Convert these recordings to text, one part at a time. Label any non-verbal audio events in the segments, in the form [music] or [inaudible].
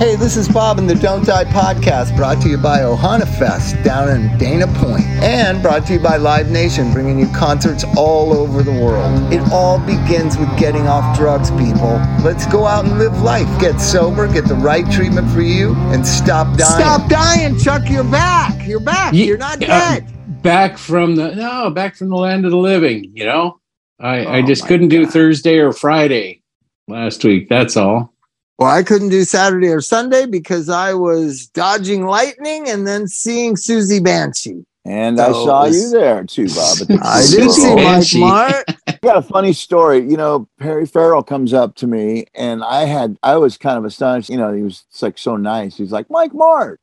Hey, this is Bob in the Don't Die podcast, brought to you by Ohana Fest down in Dana Point, and brought to you by Live Nation, bringing you concerts all over the world. It all begins with getting off drugs, people. Let's go out and live life. Get sober, get the right treatment for you, and stop dying. Stop dying, Chuck. You're back. You're back. Ye- You're not uh, dead. back from the no, back from the land of the living. You know, I I Oh just couldn't do Thursday or Friday last week. That's all. Well, I couldn't do Saturday or Sunday because I was dodging lightning and then seeing Siouxsie Banshee. And I saw was- you there too, Bob. at the [laughs] I did see Bowl. Mike Martt. I got a funny story. You know, Perry Farrell comes up to me, and I had I was kind of astonished. You know, he was it's like so nice. He's like Mike Martt.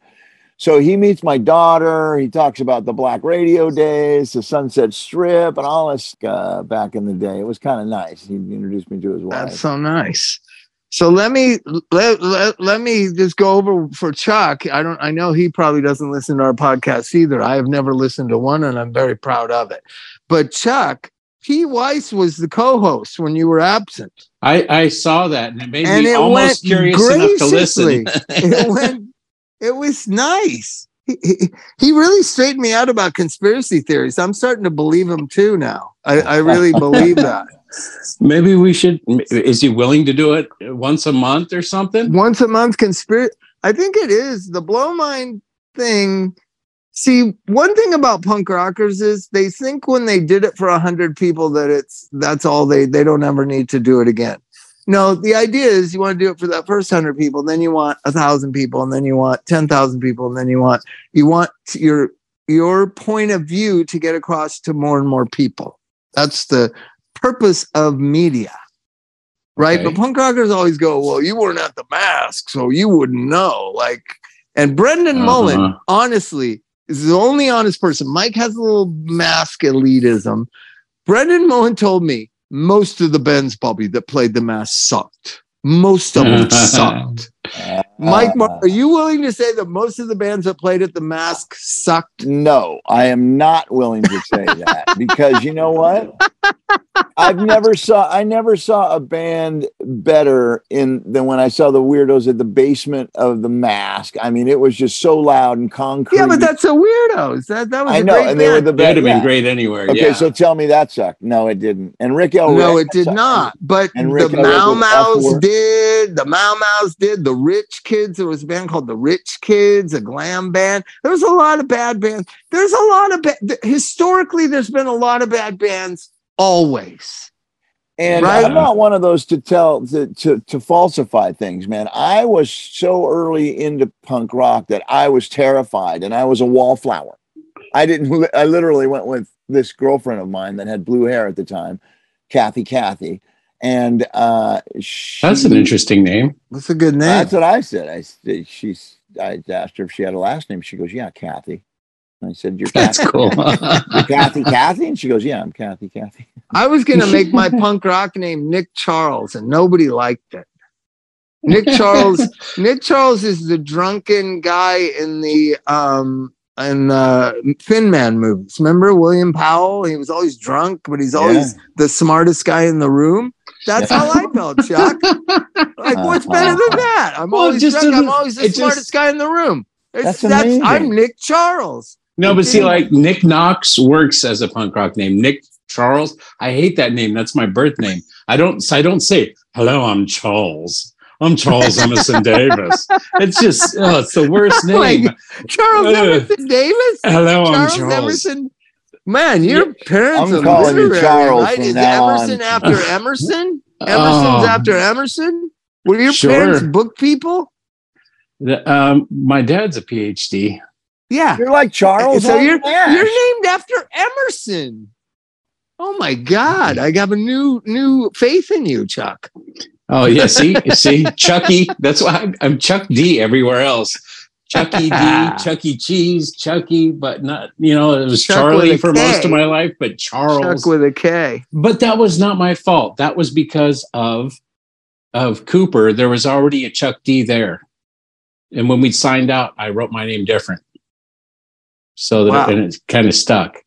So he meets my daughter. He talks about the Black Radio days, the Sunset Strip, and all this uh, back in the day. It was kind of nice. He introduced me to his wife. That's so nice. So let me let, let, let me just go over for Chuck. I don't I know he probably doesn't listen to our podcast either. I have never listened to one and I'm very proud of it. But Chuck, P. Weiss was the co-host when you were absent. I I saw that and it made And me it almost curious enough to listen. it [laughs] went it was nice he, he, he really straightened me out about conspiracy theories i'm starting to believe him too now i, I really believe that [laughs] Maybe we should. Is he willing to do it once a month or something? once a month conspiracy i think it is the blow mind thing see one thing about punk rockers is they think when they did it for a hundred people that it's that's all they they don't ever need to do it again no the idea is you want to do it for that first hundred people then you want a thousand people and then you want ten thousand people and then you want you want your your point of view to get across to more and more people that's the purpose of media right Okay. but punk rockers always go well you weren't at the Masque so you wouldn't know like and brendan Uh-huh. mullen honestly is the only honest person mike has a little Masque elitism brendan mullen told me most of the bands bobby that played the Masque sucked. Most of them [laughs] sucked mike Mar- Uh, are you willing to say that most of the bands that played at the Masque sucked No, I am not willing to say that [laughs] because you know what? I've never saw I never saw a band better in than when I saw the weirdos at the basement of the Masque. I mean, it was just so loud and concrete. yeah but that's a weirdos that, that was I a know, great and they were band. the That'd best. have been yeah. great anywhere. Okay, yeah. so tell me that sucked. No, it didn't. And Rick El No, Rick- it did not. But And the Rick Elric Mau was Mau's did. The Mau Mau's did. The Rich Kids. There was a band called the Rich Kids, a glam band. There's a lot of bad bands. There's a lot of ba- historically. There's been a lot of bad bands always. And Right. I'm not one of those to tell to, to to falsify things, man. I was so early into punk rock that I was terrified, and I was a wallflower. I didn't. [laughs] I literally went with this girlfriend of mine that had blue hair at the time, Kathy. Kathy, and uh, she, That's an interesting name. That's a good name. That's what I said. I said she's. I asked her if she had a last name. She goes, "Yeah, Kathy." I said, "You're That's Kathy, cool. [laughs] You're Kathy, Kathy," and she goes, "Yeah, I'm Kathy, Kathy." I was gonna [laughs] make my punk rock name Nick Charles, and nobody liked it. Nick Charles. [laughs] Nick Charles is the drunken guy in the um in uh Thin Man movies. Remember William Powell? He was always drunk, but he's always the smartest guy in the room. That's Yeah. how I felt, [laughs] Chuck. Like, what's uh-huh. better than that? I'm Well, always just. I'm always the it just- smartest guy in the room. It's, That's that's amazing. I'm Nick Charles. No, but see, like Nick Knox works as a punk rock name. Nick Charles, I hate that name. That's my birth name. I don't. I don't say hello. I'm Charles. I'm Charles Emerson Davis. It's just, oh, it's the worst [laughs] Like, name. Charles Ugh. Emerson Davis. Hello, I'm Charles, Charles. Emerson. Man, your parents I'm are calling literary, Charles right? Is Emerson on. after [laughs] Emerson? Emerson's Oh. after Emerson? Were your Sure. parents book people? The- um, my dad's a PhD. Yeah. You're like Charles. so you're Nash. you're named after Emerson. Oh my God! I have a new new faith in you, Chuck. Oh yeah, see, see, Chucky. That's why I'm, I'm Chuck D everywhere else. Chucky D, [laughs] Chucky Cheese, Chucky, but not you know it was Chuck Charlie for most of my life, but Charles. Chuck with a K. but that was not my fault. That was because of of Cooper. There was already a Chuck D there, and when we signed out, I wrote my name different, so that Wow. and it kind of stuck.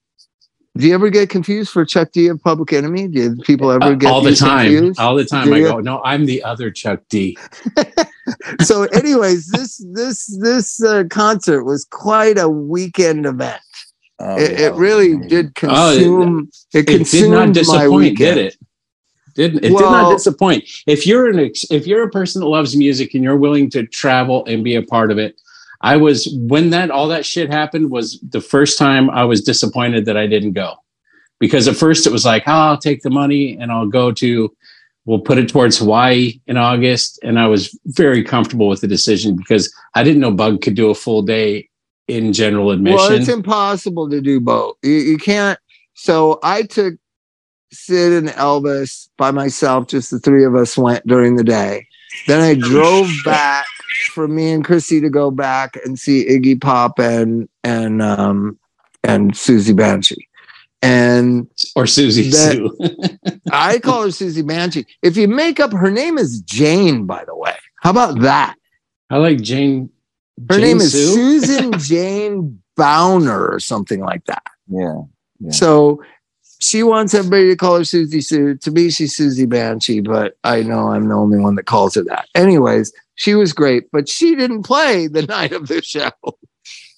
Do you ever get confused for Chuck D of Public Enemy? Do people ever Uh, get all the time, confused? all the time. Do I you? go, no, I'm the other Chuck D. [laughs] so, anyways, this this this uh, concert was quite a weekend event. Oh, it, yeah. it really did Oh, it- consume. it, It did not disappoint, weekend. did it? Didn't it did not disappoint? If you're an ex- if you're a person that loves music and you're willing to travel and be a part of it, I was when that all that shit happened was the first time I was disappointed that I didn't go. Because at first it was like, oh, I'll take the money and I'll go to we'll put it towards Hawaii in August. And I was very comfortable with the decision because I didn't know Bug could do a full day in general admission. Well, it's impossible to do both. You, you can't. So I took Sid and Elvis by myself. Just the three of us went during the day. Then I drove back for me and Chrissy to go back and see Iggy Pop and and um and Siouxsie Banshee. And or Siouxsie that- Sioux. [laughs] I call her Siouxsie Banshee. If you make up her name is Jane, by the way. How about that? I like Jane. Her Jane name is Susan [laughs] Jane Bowner or something like that. yeah. Yeah. So she wants everybody to call her Siouxsie Sioux. To me, she's Siouxsie Banshee, but I know I'm the only one that calls her that. Anyways, she was great, but she didn't play the [laughs] night of the show.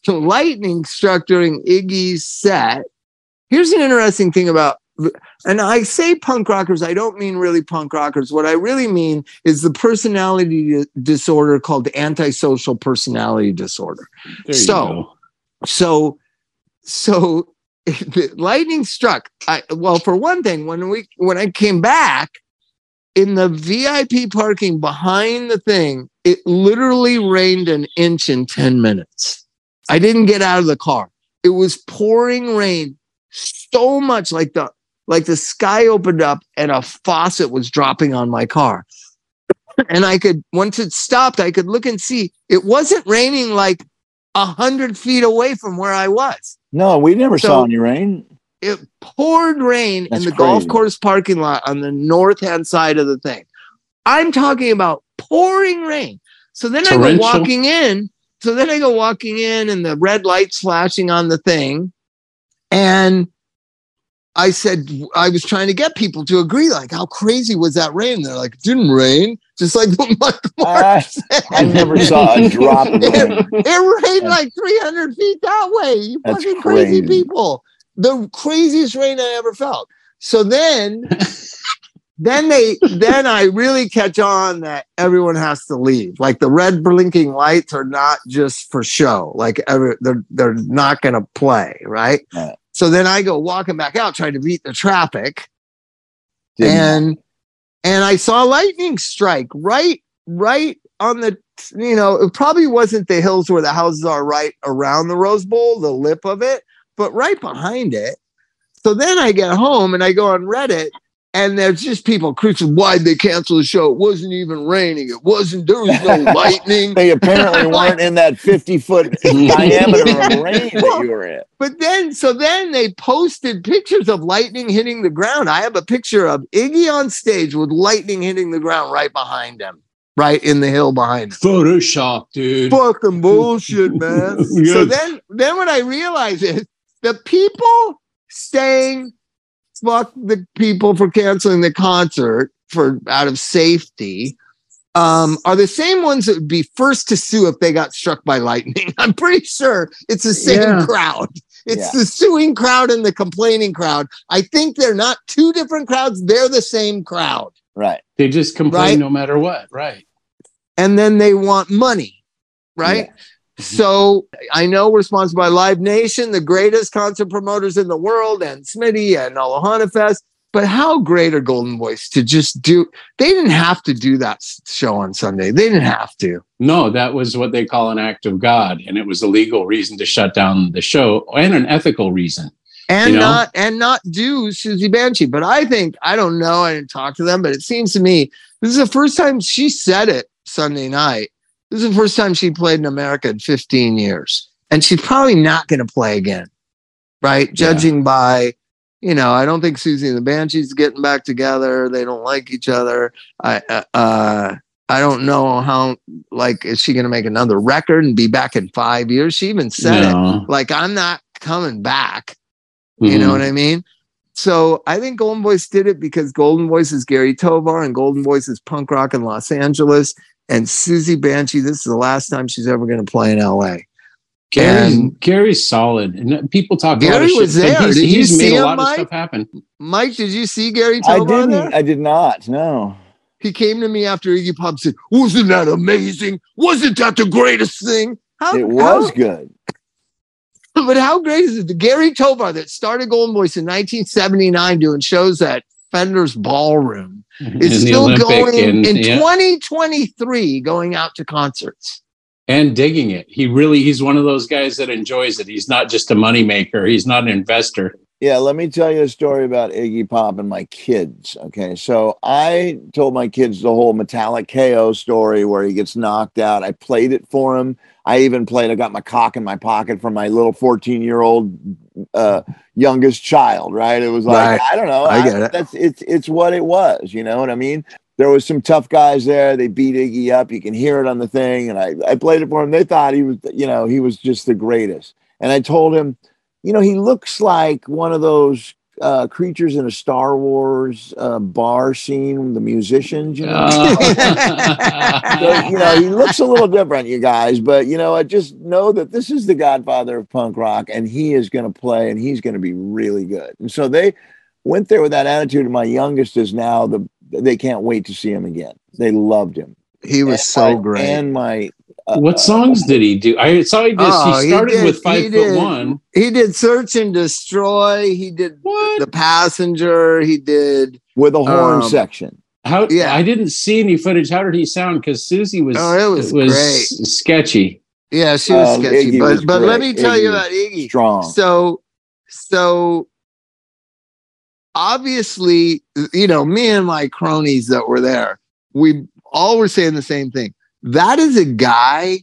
So lightning struck during Iggy's set. Here's an interesting thing about, and I say punk rockers, I don't mean really punk rockers. What I really mean is the personality disorder called antisocial personality disorder So- go. so so [laughs] lightning struck I, well for one thing when we when i came back in the vip parking behind the thing it literally rained an inch in 10 minutes i didn't get out of the car it was pouring rain so much like the like the sky opened up and a faucet was dropping on my car [clears throat] and i could once it stopped i could look and see it wasn't raining like a hundred feet away from where I was. No, we never So- saw any rain. It poured rain That's in the golf course parking lot on the north hand side of the thing. I'm talking about pouring rain. So then I go walking in. So then I go walking in and the red lights flashing on the thing. And I said, I was trying to get people to agree, like, how crazy was that rain? They're like, it didn't rain. Just like what Mike Mark I, said. I never saw a [laughs] drop of rain. It rained like 300 feet that way. You That's fucking crazy crazy. people. The craziest rain I ever felt. So then, [laughs] then they, then I really catch on that everyone has to leave. Like the red blinking lights are not just for show. Like every, they're they're not going to play, right? Yeah. So then I go walking back out, trying to beat the traffic Didn't- and and I saw lightning strike right right on the you know it probably wasn't the hills where the houses are right around the Rose Bowl the lip of it but right behind it so then I get home and I go on Reddit and there's just people cruising why'd they cancel the show it wasn't even raining it wasn't there was no [laughs] lightning they apparently [laughs] weren't in that 50 foot [laughs] diameter of rain that you were in. But then, so then they posted pictures of lightning hitting the ground. I have a picture of Iggy on stage with lightning hitting the ground right behind him, right in the hill behind him. Photoshop, dude. Fucking bullshit, man. So then, then what I realize is the people saying fuck the people for canceling the concert for out of safety um, are the same ones that would be first to sue if they got struck by lightning. [laughs] I'm pretty sure it's the same Yeah. crowd. It's Yeah. the suing crowd and the complaining crowd. I think they're not two different crowds, they're the same crowd. Right. They just complain Right. no matter what. Right. And then they want money, right? So I know we're sponsored by Live Nation, the greatest concert promoters in the world, and Smitty and Ohana Fest. But how great are Golden Voice to just do? They didn't have to do that show on Sunday. They didn't have to. No, that was what they call an act of God, and it was a legal reason to shut down the show and an ethical reason. and You know? not and not do Siouxsie Banshee. But I think I don't know. I didn't talk to them, but it seems to me this is the first time she said it Sunday night. This is the first time she played in America in 15 years, and she's probably not going to play again, right? Judging by, you know, I don't think Siouxsie and the Banshees getting back together. They don't like each other. I uh, uh I don't know how like is she going to make another record and be back in five years? She even said it like I'm not coming back. You know what I mean? So I think Golden Voice did it because Golden Voice is Gary Tovar and Golden Voice is punk rock in Los Angeles. And Siouxsie Banshee, this is the last time she's ever going to play in LA. Gary's, And- Gary's solid, and people talk. a Gary of shit, was there. He's, Did you he's made see a him, lot of Mike? stuff happen. Mike, did you see Gary I Tovar didn't. there? I did not. No. he came to me after Iggy Pop said, "Wasn't that amazing? Wasn't that the greatest thing?" How, It was how- good. [laughs] but how great is it? The Gary Tovar that started Golden Voice in 1979 doing shows at Fender's Ballroom mhm. is the still Olympic going and, in yeah, 2023 going out to concerts. and digging it. He really he's one of those guys that enjoys it. He's not just a moneymaker. He's not an investor. Yeah, let me tell you a story about Iggy Pop and my kids. Okay, so I told my kids the whole Metallic KO story where he gets knocked out. I played it for him. I even played. I got my cock in my pocket from my little fourteen-year-old uh, youngest child. Right? It was like Right. I don't know. I get it. That's it's it's what it was. You know what I mean? There was some tough guys there. They beat Iggy up. You can hear it on the thing. And I I played it for him. They thought he was you know he was just the greatest. And I told him you know, he looks like one of those uh, creatures in a Star Wars uh, bar scene, the musicians, you know. [laughs] So, you know, he looks a little different, you guys, but you know, I just know that this is the godfather of punk rock and he is going to play and he's going to be really good. And so they went there with that attitude. And my youngest is now the, they can't wait to see him again. They loved him. He was And so my- great. And my, what songs did he do? I saw he did. Oh, he he started did- with five foot did. one. he did Search and Destroy. He did What? The Passenger. He did. with a horn Um, section. How? Yeah. I didn't see any footage. How did he sound? Because Siouxsie was. Oh, it was great. sketchy. Yeah, she was Oh, sketchy. Iggy But was but let me tell you Iggy was about Iggy. Strong. So so obviously, you know, me and my cronies that were there, we all were saying the same thing. That is a guy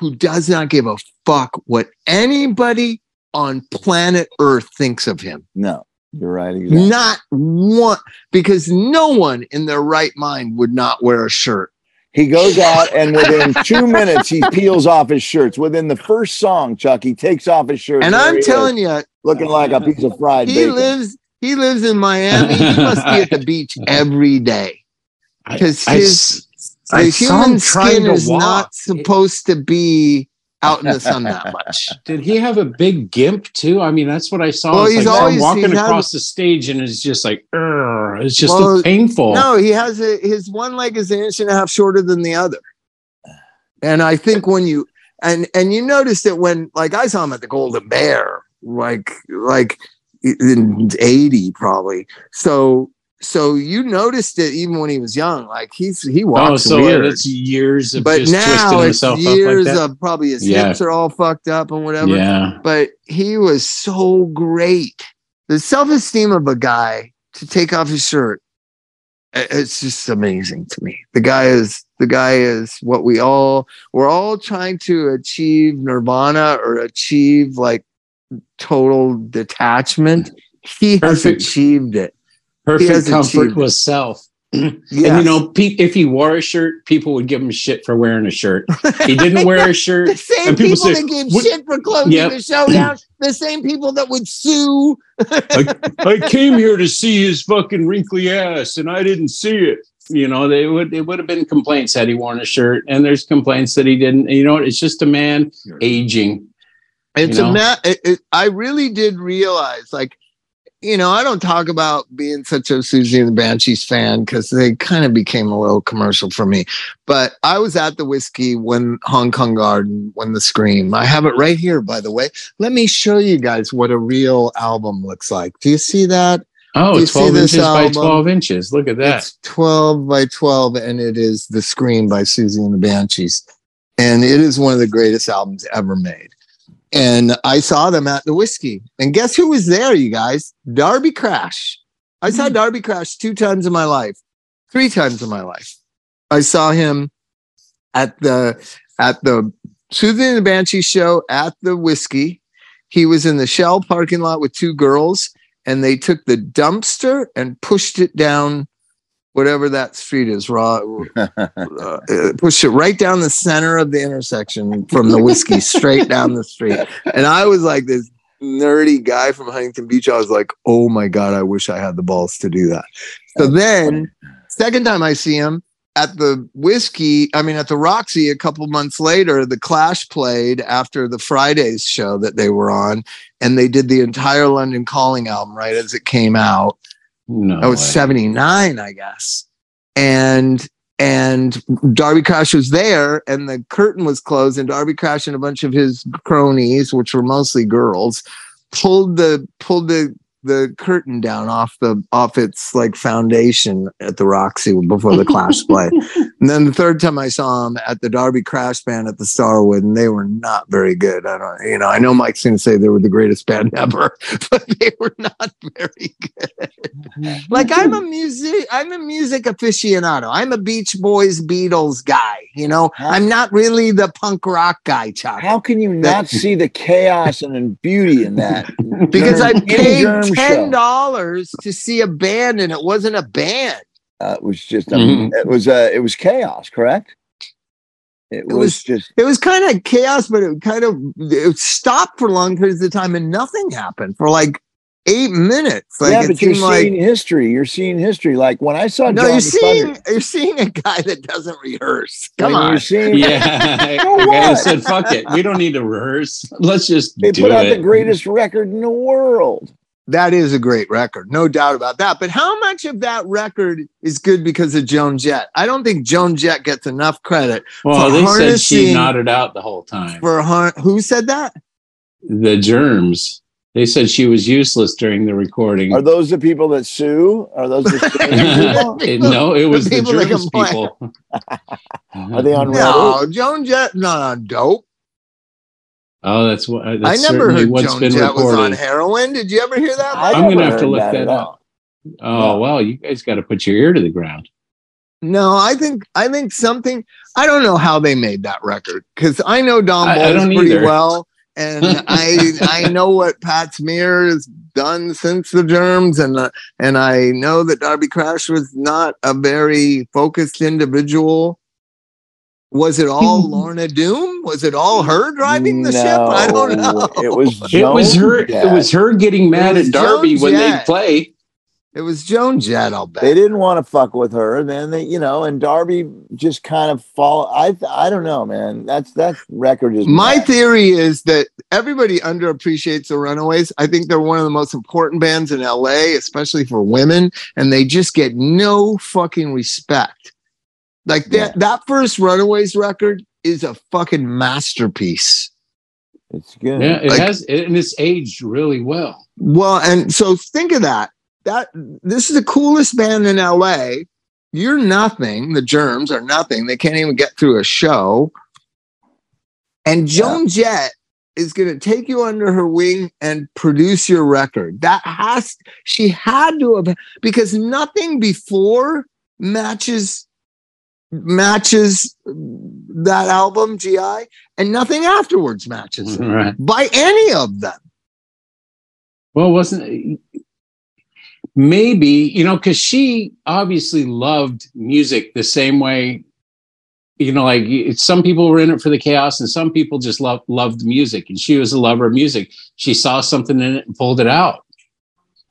who does not give a fuck what anybody on planet Earth thinks of him. No, you're right. Exactly. Not one, because no one in their right mind would not wear a shirt. He goes out and within two minutes he peels off his shirts. Within the first song, Chuck, he takes off his shirt. And I'm telling you, looking like a piece of fried he bacon. lives he lives in Miami. He must be at the beach [laughs] every day. I- 'Cause I his- I The him human skin is walk. not supposed to be out in the sun that much. [laughs] Did he have a big gimp too? I mean, that's what I saw. Well, he's like always- walking he's had- across the stage, and it's just like, it's just Well, painful. No, he has a, his one leg is an inch and a half shorter than the other. And I think [laughs] when you and and you notice that when like I saw him at the Golden Bear, like like in 80 probably. So so you noticed it even when he was young. Like he's he oh, walks oh, so weird. it's years of but just now twisting it's years like of probably his Yeah. hips are all fucked up and whatever. Yeah, But he was so great. The self-esteem of a guy to take off his shirt. It's just amazing to me. The guy is the guy is what we all we're all trying to achieve nirvana or achieve like total detachment. He has Perfect. achieved it. Perfect has comfort achieved was self. [clears throat] And you know, pe- if he wore a shirt, people would give him shit for wearing a shirt. [laughs] He didn't wear a the shirt. same and people, people say, that gave "What- shit for closing Yep. the show [clears throat] down, the same people that would sue. [laughs] I came here to see his fucking wrinkly ass, and I didn't see it. You know, they would it would have been complaints had he worn a shirt, and there's complaints that he didn't. You know, it's just a man aging. It's You know? a ma- it, it, I really did realize, like, you know, I don't talk about being such a Siouxsie and the Banshees fan because they kind of became a little commercial for me. But I was at the Whisky when Hong Kong Garden, when the Scream. I have it right here, by the way. Let me show you guys what a real album looks like. Do you see that? Oh, You see 12 this inches by 12 inches. Look at that. It's 12 by 12, and it is The Scream by Siouxsie and the Banshees. And it is one of the greatest albums ever made. And I saw them at the Whisky. And guess who was there, you guys? Darby Crash. I saw hmm. Darby Crash two times in my life, three times in my life. I saw him at the at the Susan and the Banshee show at the Whisky. He was in the Shell parking lot with two girls, and they took the dumpster and pushed it down whatever that street is raw uh, [laughs] pushed it right down the center of the intersection from the Whisky [laughs] straight down the street and i was like this nerdy guy from Huntington Beach, I was like, oh my God, I wish I had the balls to do that. So then, second time I see him at the Whisky, I mean, at the Roxy a couple months later, the Clash played after the Fridays show that they were on, and they did the entire London Calling album right as it came out. No, That was way. 79, I guess. And and Darby Crash was there and the curtain was closed and Darby Crash and a bunch of his cronies, which were mostly girls, pulled the pulled the the curtain down off the off its like foundation at the Roxy before the Clash [laughs] play. And then the third time I saw him at the Darby Crash band at the Starwood, and they were not very good. I don't, you know, I know Mike's going to say they were the greatest band [laughs] ever, but they were not very good. Like I'm a music, I'm a music aficionado. I'm a Beach Boys, Beatles guy. You know, I'm not really the punk rock guy, Chuck. How can you not see the chaos and beauty in that? [laughs] Because I paid ten dollars to see a band, and it wasn't a band. Uh, it was just a, Mhm. it was uh, it was chaos, correct? It, was, was- just it was kind of chaos, but it kind of it stopped for long periods of time and nothing happened for like eight minutes. Like yeah, but you're seemed like seeing history. You're seeing history. Like when I saw no, Johnny you're seeing Thunder, you're seeing a guy that doesn't rehearse. Come on. you're seeing Yeah, So [laughs] the guy what? said, "Fuck it, we don't need to rehearse. Let's just they do put out it." the greatest record in the world. That is a great record, no doubt about that. But how much of that record is good because of Joan Jett? I don't think Joan Jett gets enough credit well, for they said she nodded out the whole time. for har- who said that? the germs. They said she was useless during the recording. Are those the people that sue? Are those the [laughs] suing people? It- no, it was the, people that germs people. Are they on Reddit? No, Joan Jett, not on dope. Oh, that's what. Uh, I never heard what's Joan been Jett was on heroin. Did you ever hear that? I I'm gonna have to look that that up. all. Oh well, you guys got to put your ear to the ground. No, I think I think something. I don't know how they made that record because I know Don I- I Bowles pretty either. well, and I I [laughs] know what Pat Smear has done since the Germs, and uh, and I know that Darby Crash was not a very focused individual. Was it all Lorna Doom? Was it all her driving the ship? I don't know. It was It was her. Jett. It was her getting mad at Darby Joan when they play. It was Joan Jett. I'll bet. They didn't want to fuck with her. Then they, you know, and Darby just kind of fall. I I don't know, man. That's that record is My mad. theory is that everybody underappreciates the Runaways. I think they're one of the most important bands in LA, especially for women, and they just get no fucking respect. Like that Yeah. that first Runaways record is a fucking masterpiece. It's good. Yeah, it Like- has, and it's aged really well. Well, and so think of that. That this is the coolest band in LA. You're nothing. The Germs are nothing. They can't even get through a show. And Joan Jett is going to take you under her wing and produce your record. That has she had to have because nothing before matches matches that album GI and nothing afterwards matches Right. by any of them. Well, wasn't? Maybe you know because she obviously loved music the same way. You know, like some people were in it for the chaos, and some people just loved loved music. And she was a lover of music. She saw something in it and pulled it out.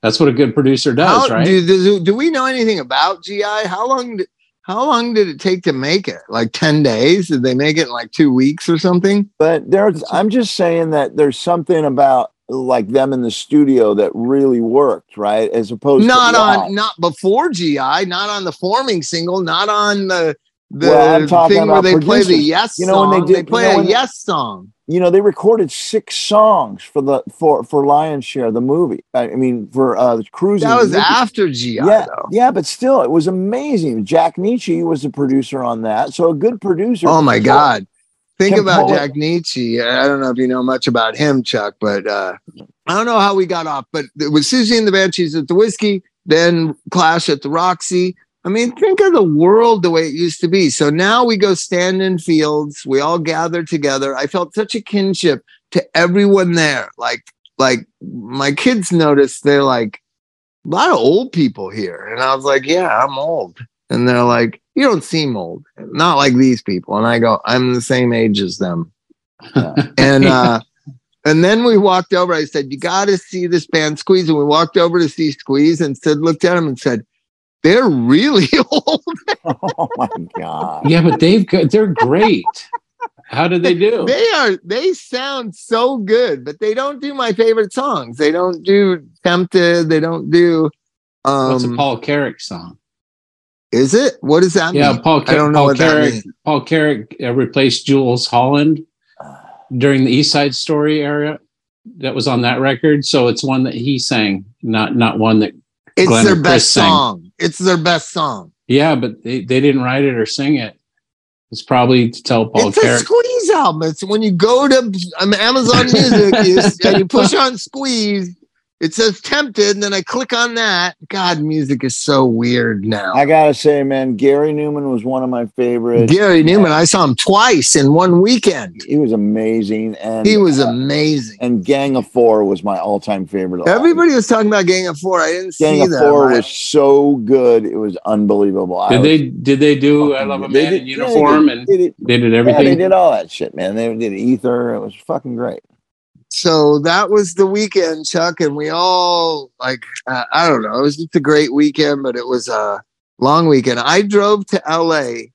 That's what a good producer does, How- right? Do, do, do we know anything about GI? How long? Did, how long did it take to make it? Like ten days? Did they make it in like two weeks or something? But there's, I'm just saying that there's something about like them in the studio that really worked, right? As opposed Not live. on, not before GI, not on the forming single, not on the the Well, thing where they play the producers. yes You know, when they did- they you play know, a yes song. you know they recorded six songs for the for for Lion's Share the movie. I I mean for uh the cruising. That was movie. after GI yeah, though. yeah, but still, it was amazing. Jack Nitzsche was the producer on that, so a good producer. Oh my God. Think Can about it- Jack Nitzsche. I don't know if you know much about him, Chuck, but uh, I don't know how we got off. But it was Siouxsie and the Banshees at the Whisky, then Clash at the Roxy. I mean, think of the world the way it used to be. So now we go stand in fields. We all gather together. I felt such a kinship to everyone there. Like, like my kids noticed they're like a lot of old people here, and I was like, yeah, I'm old. And they're like, you don't seem old, not like these people. And I go, I'm the same age as them. Yeah. [laughs] And uh, And then we walked over. I said, You got to see this band Squeeze. And we walked over to see Squeeze and Sid looked at him and said, They're really [laughs] old. oh my god. Yeah, but they've got, they're great. How did they do? [laughs] They are, they sound so good, but they don't do my favorite songs. They don't do Tempted. They don't do, What's a um, Paul Carrack song? Is it? What does that Yeah, mean? Paul, I don't know Paul what that means. Paul Carrack uh, replaced Jools Holland during the East Side Story era. That was on that record, so it's one that he sang, not not one that. It's Glenn their best sang. song. It's their best song. Yeah, but they, they didn't write it or sing it. It's probably to tell Paul it's a Squeeze album. It's when you go to um, Amazon Music you, and you push on Squeeze, it says Tempted, and then I click on that. God, music is so weird now. I gotta say, man, Gary Numan was one of my favorites. Gary Numan, I saw him twice in one weekend. He was amazing, and He was amazing. and Gang of Four was my all-time favorite. Everybody was talking about Gang of Four. I didn't see it. Gang see of that. Four I- was so good; it was unbelievable. Did was they did they do I Love a they Man did- in yeah, they uniform did- and they did, they did yeah, everything? they did all that shit, man. They did Ether. It was fucking great. So that was the weekend, Chuck, and we all like uh, I don't know. It was just a great weekend, but it was a long weekend. I drove to LA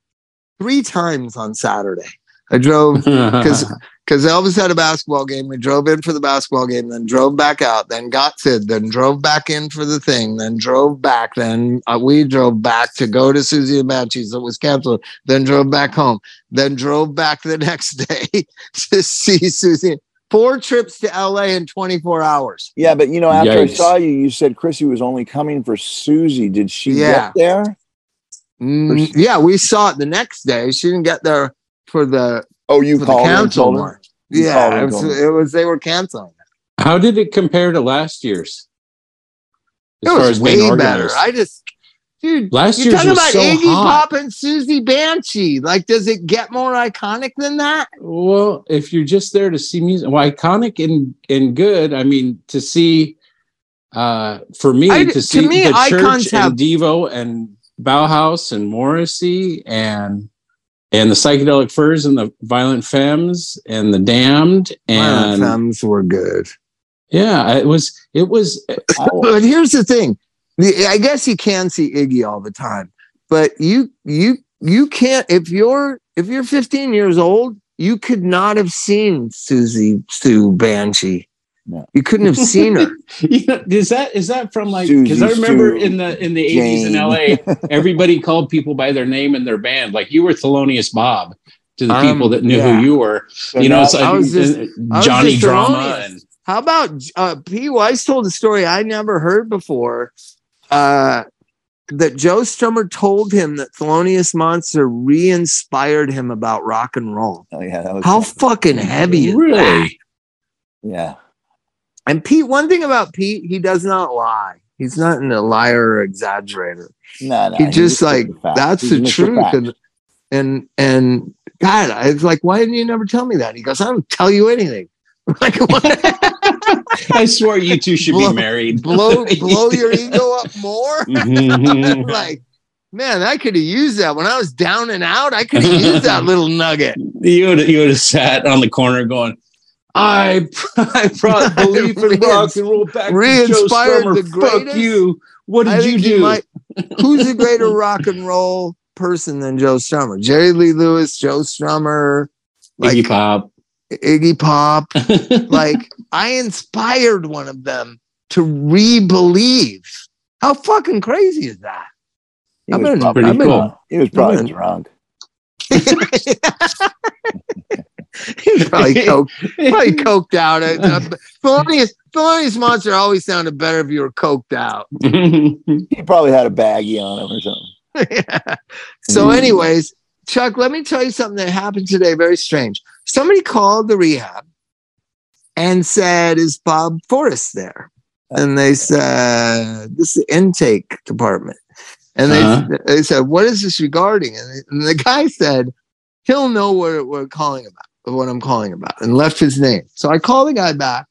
three times on Saturday. I drove [laughs] because because Elvis had a basketball game. We drove in for the basketball game, then drove back out, then got Sid, then drove back in for the thing, then drove back. Then uh, we drove back to go to Siouxsie and Banshees that was canceled. Then drove back home. Then drove back the [laughs] next day to see Siouxsie. Four trips to LA in 24 hours. Yeah, but you know, after I saw you, you said Chrissy was only coming for Siouxsie. Did she Yeah. get there? Mm, yeah, we saw it the next day. She didn't get there for the Oh, you for the called her council her? march. You Yeah, her it was, told it was they were canceling. How did it compare to last year's? As It was way better. I just, dude, Last you're year's talking was about so Iggy hot. Pop and Siouxsie Banshee. Like, does it get more iconic than that? Well, if you're just there to see music, well, iconic and and good. I mean, to see, uh, for me I- to to see me, the icons church have- and Devo and Bauhaus and Morrissey and and the psychedelic furs and the violent femmes and the damned and Femmes were good. yeah, it was it was [laughs] Oh, But here's the thing: The- I guess you can see Iggy all the time, but you you you can't if you're if you're 15 years old, you could not have seen Siouxsie Sioux Banshee. No. You couldn't have seen her. [laughs] you know, is that is that from like because I remember Stu, in the in the eighties in LA, [laughs] everybody called people by their name and their band. Like you were Thelonious Bob to the Um, people that knew yeah. who you were. so you know, it's like just- I was Johnny just Drama and How about uh, P. Weiss told a story I never heard before. Uh, that Joe Strummer told him that Thelonious Monster re-inspired him about rock and roll. oh, yeah, that was How fucking heavy is that? really. yeah. And Pete, one thing about Pete, he does not lie. He's not a liar or exaggerator. No, no, he he's just Mr. like Fact. that's He's the truth. Fact. And, and and God, I was like, why didn't you never tell me that? He goes, I don't tell you anything. [laughs] like what? I swore you two should Blow- be married. blow [laughs] blow your ego up more. [laughs] Mhm. [laughs] like, man, I could have used that when I was down and out. I could have used that little nugget. you would you would have sat on the corner going. I I brought belief in rock and roll back to Joe Re-inspired Strummer. the Fuck you. What did you do? might- who's a greater rock and roll person than Joe Strummer? Jerry Lee Lewis, Joe Strummer, like Iggy Pop. Iggy Pop. [laughs] like I inspired one of them to re-believe. How fucking crazy is that? He I've was been- probably I've been- drunk. He was probably been- drunk. [laughs] He's probably [laughs] coked, probably coked out. Uh, uh, Thelonious, Thelonious Monster always sounded better if you were coked out. He probably had a baggie on him or something. so, anyways, Chuck, let me tell you something that happened today. Very strange. Somebody called the rehab and said, "Is Bob Forrest there?" And they said, "This is the intake department." And they, Uh-huh. they said, "What is this regarding?" And, and the guy said, "He'll know what we're calling about, what I'm calling about," and left his name. So I call the guy back.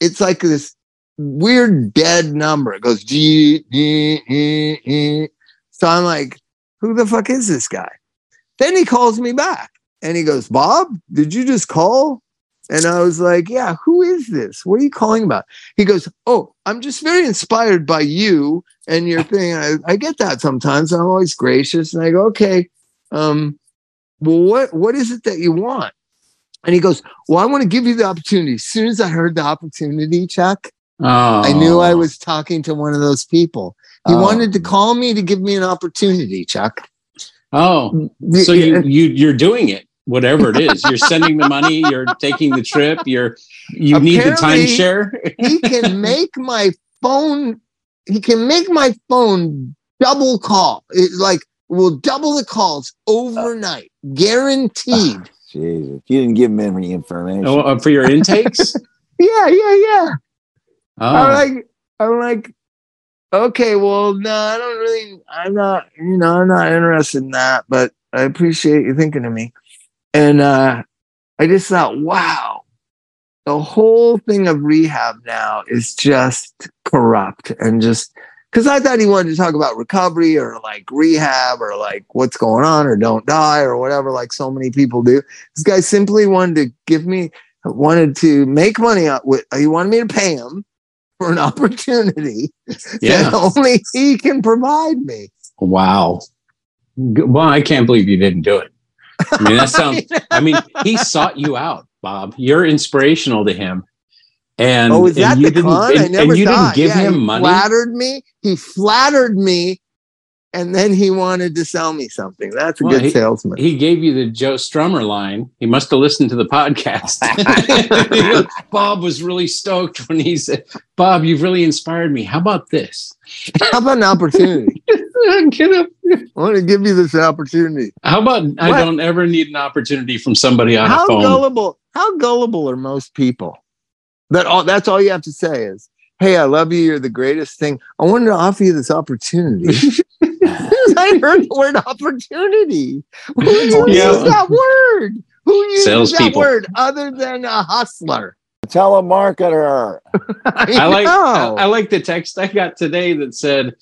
It's like this weird dead number. It goes G, G, E, E. So I'm like, who the fuck is this guy? Then he calls me back and he goes, Bob, did you just call? And I was like, Yeah, who is this? What are you calling about? He goes, Oh, I'm just very inspired by you and your [laughs] thing. I, I get that sometimes. I'm always gracious. And I go, Okay, um, well, what what is it that you want? And he goes, Well, I want to give you the opportunity. As soon as I heard the opportunity, Chuck, Oh, I knew I was talking to one of those people. He Oh. wanted to call me to give me an opportunity, Chuck. Oh, so you you you're doing it, whatever it is. You're sending the money. You're taking the trip. You're you need the Apparently- timeshare. he can make my phone he can make my phone double call it, like will double the calls overnight guaranteed Jesus, you didn't give him any information. Oh, uh, for your intakes. [laughs] yeah yeah yeah i'm Oh, like i'm like okay well no i don't really i'm not you know i'm not interested in that but i appreciate you thinking of me and uh i just thought wow the whole thing of rehab now is just corrupt and just because I thought he wanted to talk about recovery or like rehab or like what's going on or don't die or whatever, like so many people do. This guy simply wanted to give me, wanted to make money out with, he wanted me to pay him for an [laughs] opportunity yeah. that only he can provide me. Wow. Well, I can't believe you didn't do it. I mean, that [laughs] sounds. I mean, he sought you out, Bob. You're inspirational to him. And oh, is that you the didn't, con? I and- never and you thought. didn't give Yeah, him he money. Flattered me. He flattered me, and then he wanted to sell me something. That's a Well, good he- salesman. He gave you the Joe Strummer line. He must have listened to the podcast. You [laughs] know, [laughs] Bob was really stoked when he said, "Bob, you've really inspired me. How about this? How about an opportunity? [laughs] Get up. I want to give you this opportunity. How about I don't ever need an opportunity from somebody on How a phone? gullible? How gullible are most people? That all. That's all you have to say is, "Hey, I love you. You're the greatest thing. I wanted to offer you this opportunity." [laughs] [laughs] I heard the word opportunity. Who uses Yeah. that word? Who uses Salespeople. that word other than a hustler? Telemarketer. I like. I, I like the text I got today that said,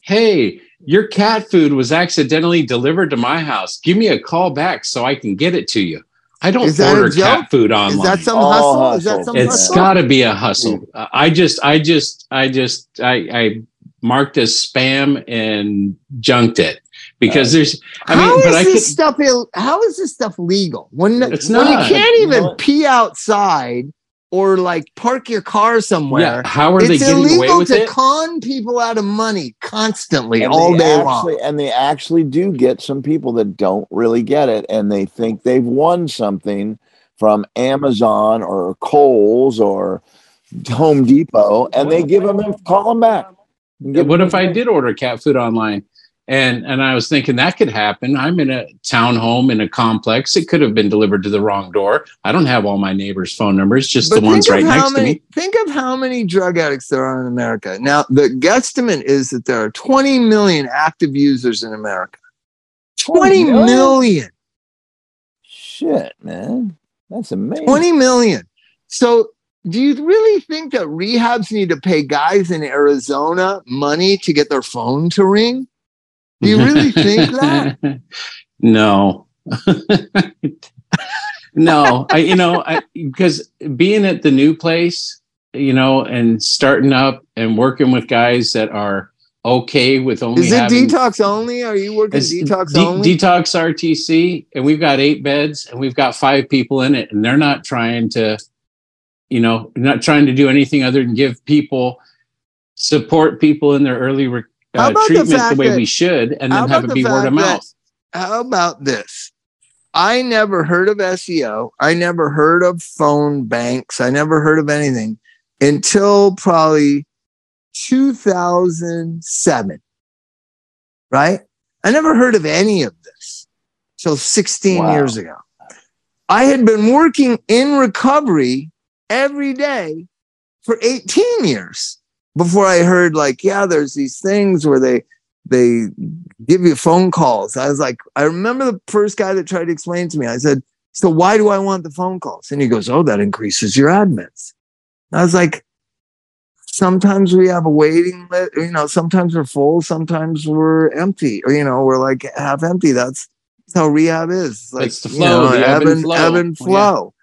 "Hey, your cat food was accidentally delivered to my house. Give me a call back so I can get it to you." I don't Is that a order cat joke? food Is online. that some All hustle? Is that some hustle. some it's hustle? got to be a hustle. Uh, I just, I just, I just, I, I marked as spam and junked it because there's. I mean, How but is I this could. stuff? Ill- how is this stuff legal? When It's when you can't You know even pee outside or like park your car somewhere. Yeah, how are they it's getting away illegal with to it? con people out of money constantly And all day actually, long. And they actually do get some people that don't really get it, and they think they've won something from Amazon or Kohl's or Home Depot, and they give them call them back. What if I did order cat food online? And and I was thinking that could happen. I'm in a townhome in a complex. It could have been delivered to the wrong door. I don't have all my neighbors' phone numbers, just the ones think right of how next many, to me. Think of how many drug addicts there are in America. Now, the guesstimate is that there are 20 million active users in America. 20 million? million. Shit, man, that's amazing. 20 million. So, do you really think that rehabs need to pay guys in Arizona money to get their phone to ring? Do you really [laughs] think that? no. [laughs] no, I you know, I because being at the new place, you know, and starting up and working with guys that are okay with only Is it having detox only? Are you working detox de- only? Detox RTC, and we've got eight beds, and we've got five people in it, and they're not trying to, you know, not trying to do anything other than give people support people in their early re- uh, about the treatment the, way that- we should, and then have it be word of fact that- mouth. How about this? I never heard of SEO. I never heard of phone banks. I never heard of anything until probably 2007. Right? I never heard of any of this till 16 Wow. years ago. I had been working in recovery every day for 18 years before I heard like, yeah, there's these things where they they give you phone calls. I was like, I remember the first guy that tried to explain to me. I said, So why do I want the phone calls? And he goes, Oh, that increases your admits. I was like, Sometimes we have a waiting list, you know, sometimes we're full, sometimes we're empty, or you know, we're like half empty. That's, that's how rehab is. It's like It's the you know, the ebb and flow. ebb and flow.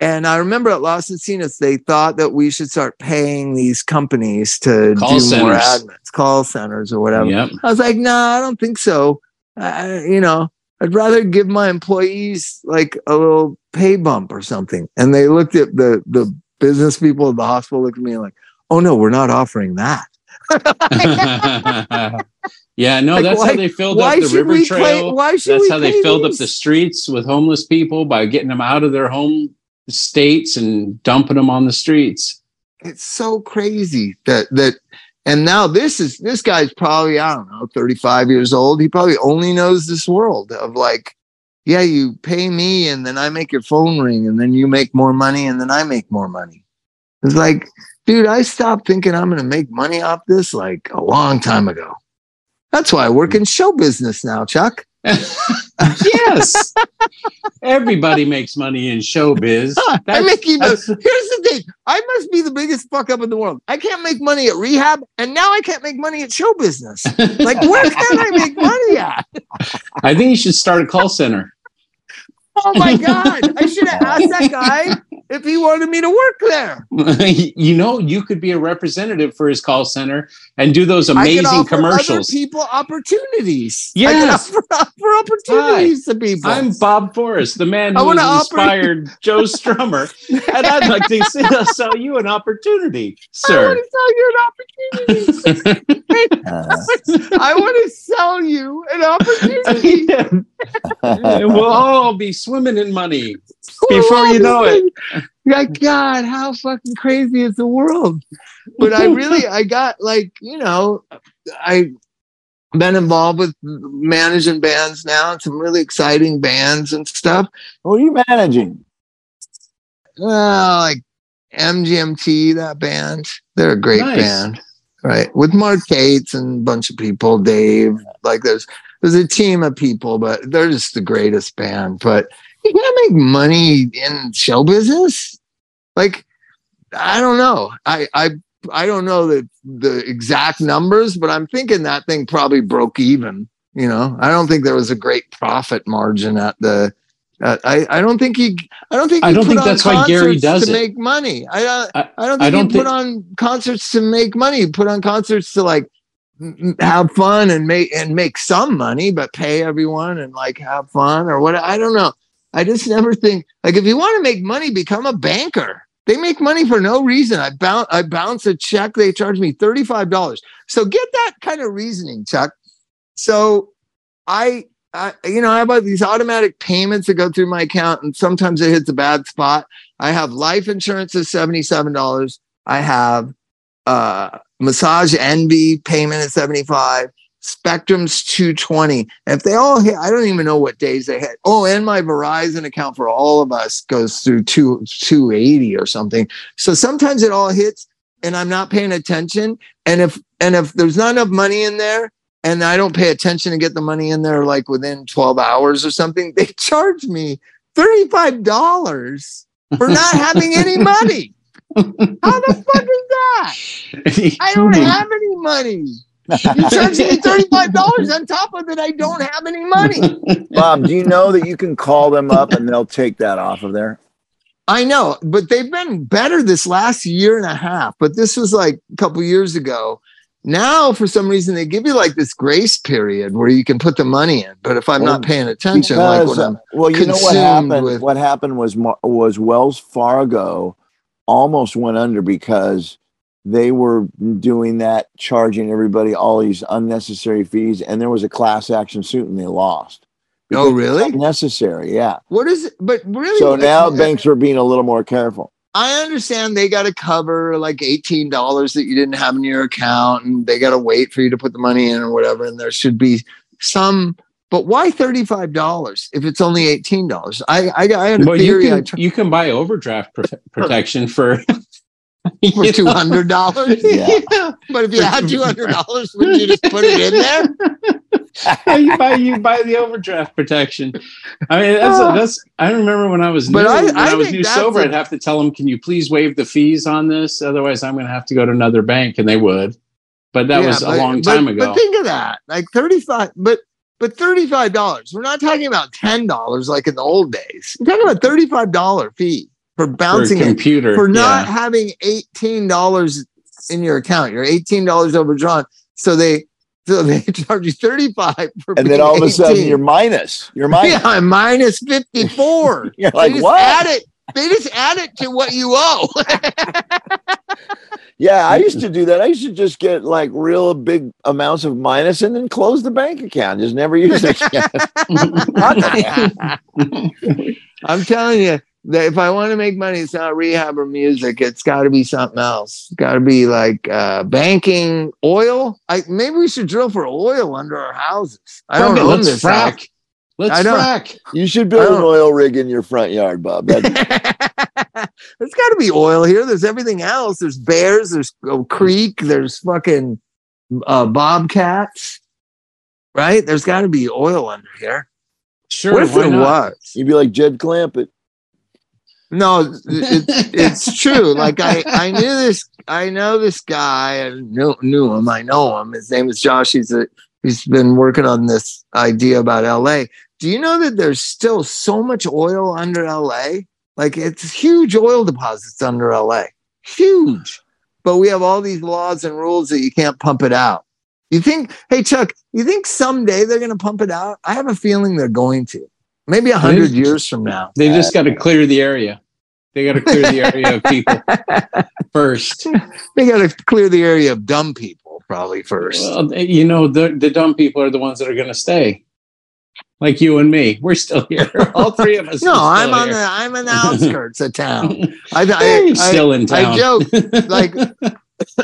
And I remember at Las Encinas, they thought that we should start paying these companies to Call do more centers. admins, call centers or whatever. Yep. I was like, no, I don't think so. I, you know, I'd rather give my employees like a little pay bump or something. And they looked at the the business people at the hospital, looked at me like, oh no, we're not offering that. [laughs] yeah, no, Like, that's why- how they filled up the river trail. pay? Why should That's how they filled up the streets with homeless people by getting them out of their home states and dumping them on the streets. it's so crazy that that and now this is this guy's probably i don't know 35 years old. He probably only knows this world of like yeah you pay me and then i make your phone ring and then you make more money and then i make more money. It's like dude i stopped thinking i'm going to make money off this like a long time ago. That's why i work in show business now chuck [laughs] yes. Everybody makes money in showbiz. [laughs] I That's- make even, here's the thing. I must be the biggest fuck up in the world. I can't make money at rehab, and now I can't make money at show business. [laughs] Like, where can I make money at? I think you should start a call center. Oh my god! I should have asked that guy if he wanted me to work there. [laughs] you know, you could be a representative for his call center and do those amazing commercials. People opportunities. Yes. I could offer, [laughs] offer opportunities to people. I'm Bob Forrest, the man who inspired Joe [laughs] Strummer, and I'd like to sell you an opportunity, sir. I want to sell you an opportunity. Uh, I want to sell you an opportunity. we'll all be swimming in money before you know it. [laughs] Like, God, how fucking crazy is the world? But I really, I got like, you know, I've been involved with managing bands now, and some really exciting bands and stuff. who are you managing? Uh, like MGMT, that band, they're a great Nice. band, right? With Mark Cates and a bunch of people, Dave. Like, there's there's a team of people, but they're just the greatest band. But you can't make money in show business. Like, I don't know. I I I don't know the the exact numbers, but I'm thinking that thing probably broke even. You know, I don't think there was a great profit margin at the. Uh, I I don't think he. I don't think. I don't put think on that's why Gary does to it. make money. I don't. I- I, don't I think don't he think- put on concerts to make money. He put on concerts to like have fun and make and make some money, but pay everyone and like have fun or what. I don't know. I just never think like if you want to make money, become a banker. They make money for no reason. I bounce I bounce a check. They charge me thirty five dollars. So get that kind of reasoning, Chuck. So I. I, you know, I have these automatic payments that go through my account, and sometimes it hits a bad spot. I have life insurance is seventy-seven dollars. I have uh massage envy payment is 75 spectrum's 220 and if they all hit i don't even know what days they hit. Oh and my verizon account for all of us goes through two 280 or something. So sometimes it all hits and i'm not paying attention. And if and if there's not enough money in there and i don't pay attention to get the money in there like within 12 hours or something they [laughs] charge me $35 for not [laughs] having any money. [laughs] How the fuck is that? I don't have any money. You [laughs] charge me thirty-five dollars on top of it. I don't have any money. Bob, do you know that you can call them up and they'll take that off of there? I know, but they've been better this last year and a half. But this was like a couple years ago. Now, for some reason, they give you like this grace period where you can put the money in. But if I'm Well, not paying attention, like Because, when uh, I'm, well, you know what happened? with- What happened was was Wells Fargo almost went under because they were doing that, charging everybody all these unnecessary fees, and there was a class action suit and they lost. oh really? Necessary, yeah. What is it? But really, So now uh, banks are being a little more careful. I understand they got to cover like eighteen dollars that you didn't have in your account, and they got to wait for you to put the money in or whatever. And there should be some, but why thirty five dollars if it's only eighteen dollars? I I, I had a Well, you theory I can tr- you can buy overdraft pro- protection for [laughs] [laughs] [laughs] [laughs] for two hundred dollars. Yeah. But if you had two hundred dollars, would you just put it in there? you buy you buy the overdraft protection. I mean, that's ah. that's. I remember when I was new, But I- when I I, was new sober, a- I'd have to tell them, "Can you please waive the fees on this? Otherwise, I'm going to have to go to another bank," and they would. But that Yeah, was a but- long but- time ago. But think of that, like thirty five, but. But thirty-five dollars. We're not talking about ten dollars like in the old days. We're talking about thirty-five dollar fee. For For bouncing it computer. for not yeah. having eighteen dollars in your account. You're eighteen dollars overdrawn, so they so they [laughs] charge you thirty five for And then all of a sudden you're minus. You're minus. [laughs] yeah I'm minus fifty four. [laughs] You're they like, just what? add it. They just add it to what you owe. Yeah, I used to do that. I used to just get like real big amounts of minus and then close the bank account. Just never use it again. I'm telling you if I want to make money, it's not rehab or music. It's got to be something else. It's got to be like uh, banking, oil. I maybe we should drill for oil under our houses. I don't know. let's this frack. house. Let's I frack. You should build an oil rig in your front yard, Bob. [laughs] There's got to be oil here. There's everything else. There's bears. There's a creek. There's fucking uh, bobcats. Right? There's got to be oil under here. Sure. what if why it not? was? You'd be like Jed Clampett. No, it, it's [laughs] true. Like I, I knew this. I know this guy. I knew knew him. I know him. His name is Josh. He's a he's been working on this idea about L.A. Do you know that there's still so much oil under L.A. Like it's huge oil deposits under L.A. Huge, but we have all these laws and rules that you can't pump it out. You think, hey Chuck, you think someday they're going to pump it out? I have a feeling they're going to. Maybe a hundred years from now. They just uh, got to clear the area. They got to clear the area of people [laughs] first. They got to clear the area of dumb people probably first. Well, eh, you know, the, the dumb people are the ones that are going to stay. Like you and me. We're still here. [laughs] All three of us. no, I'm on here. the I'm in the [laughs] outskirts of town. I, I, I, still in town. I joke like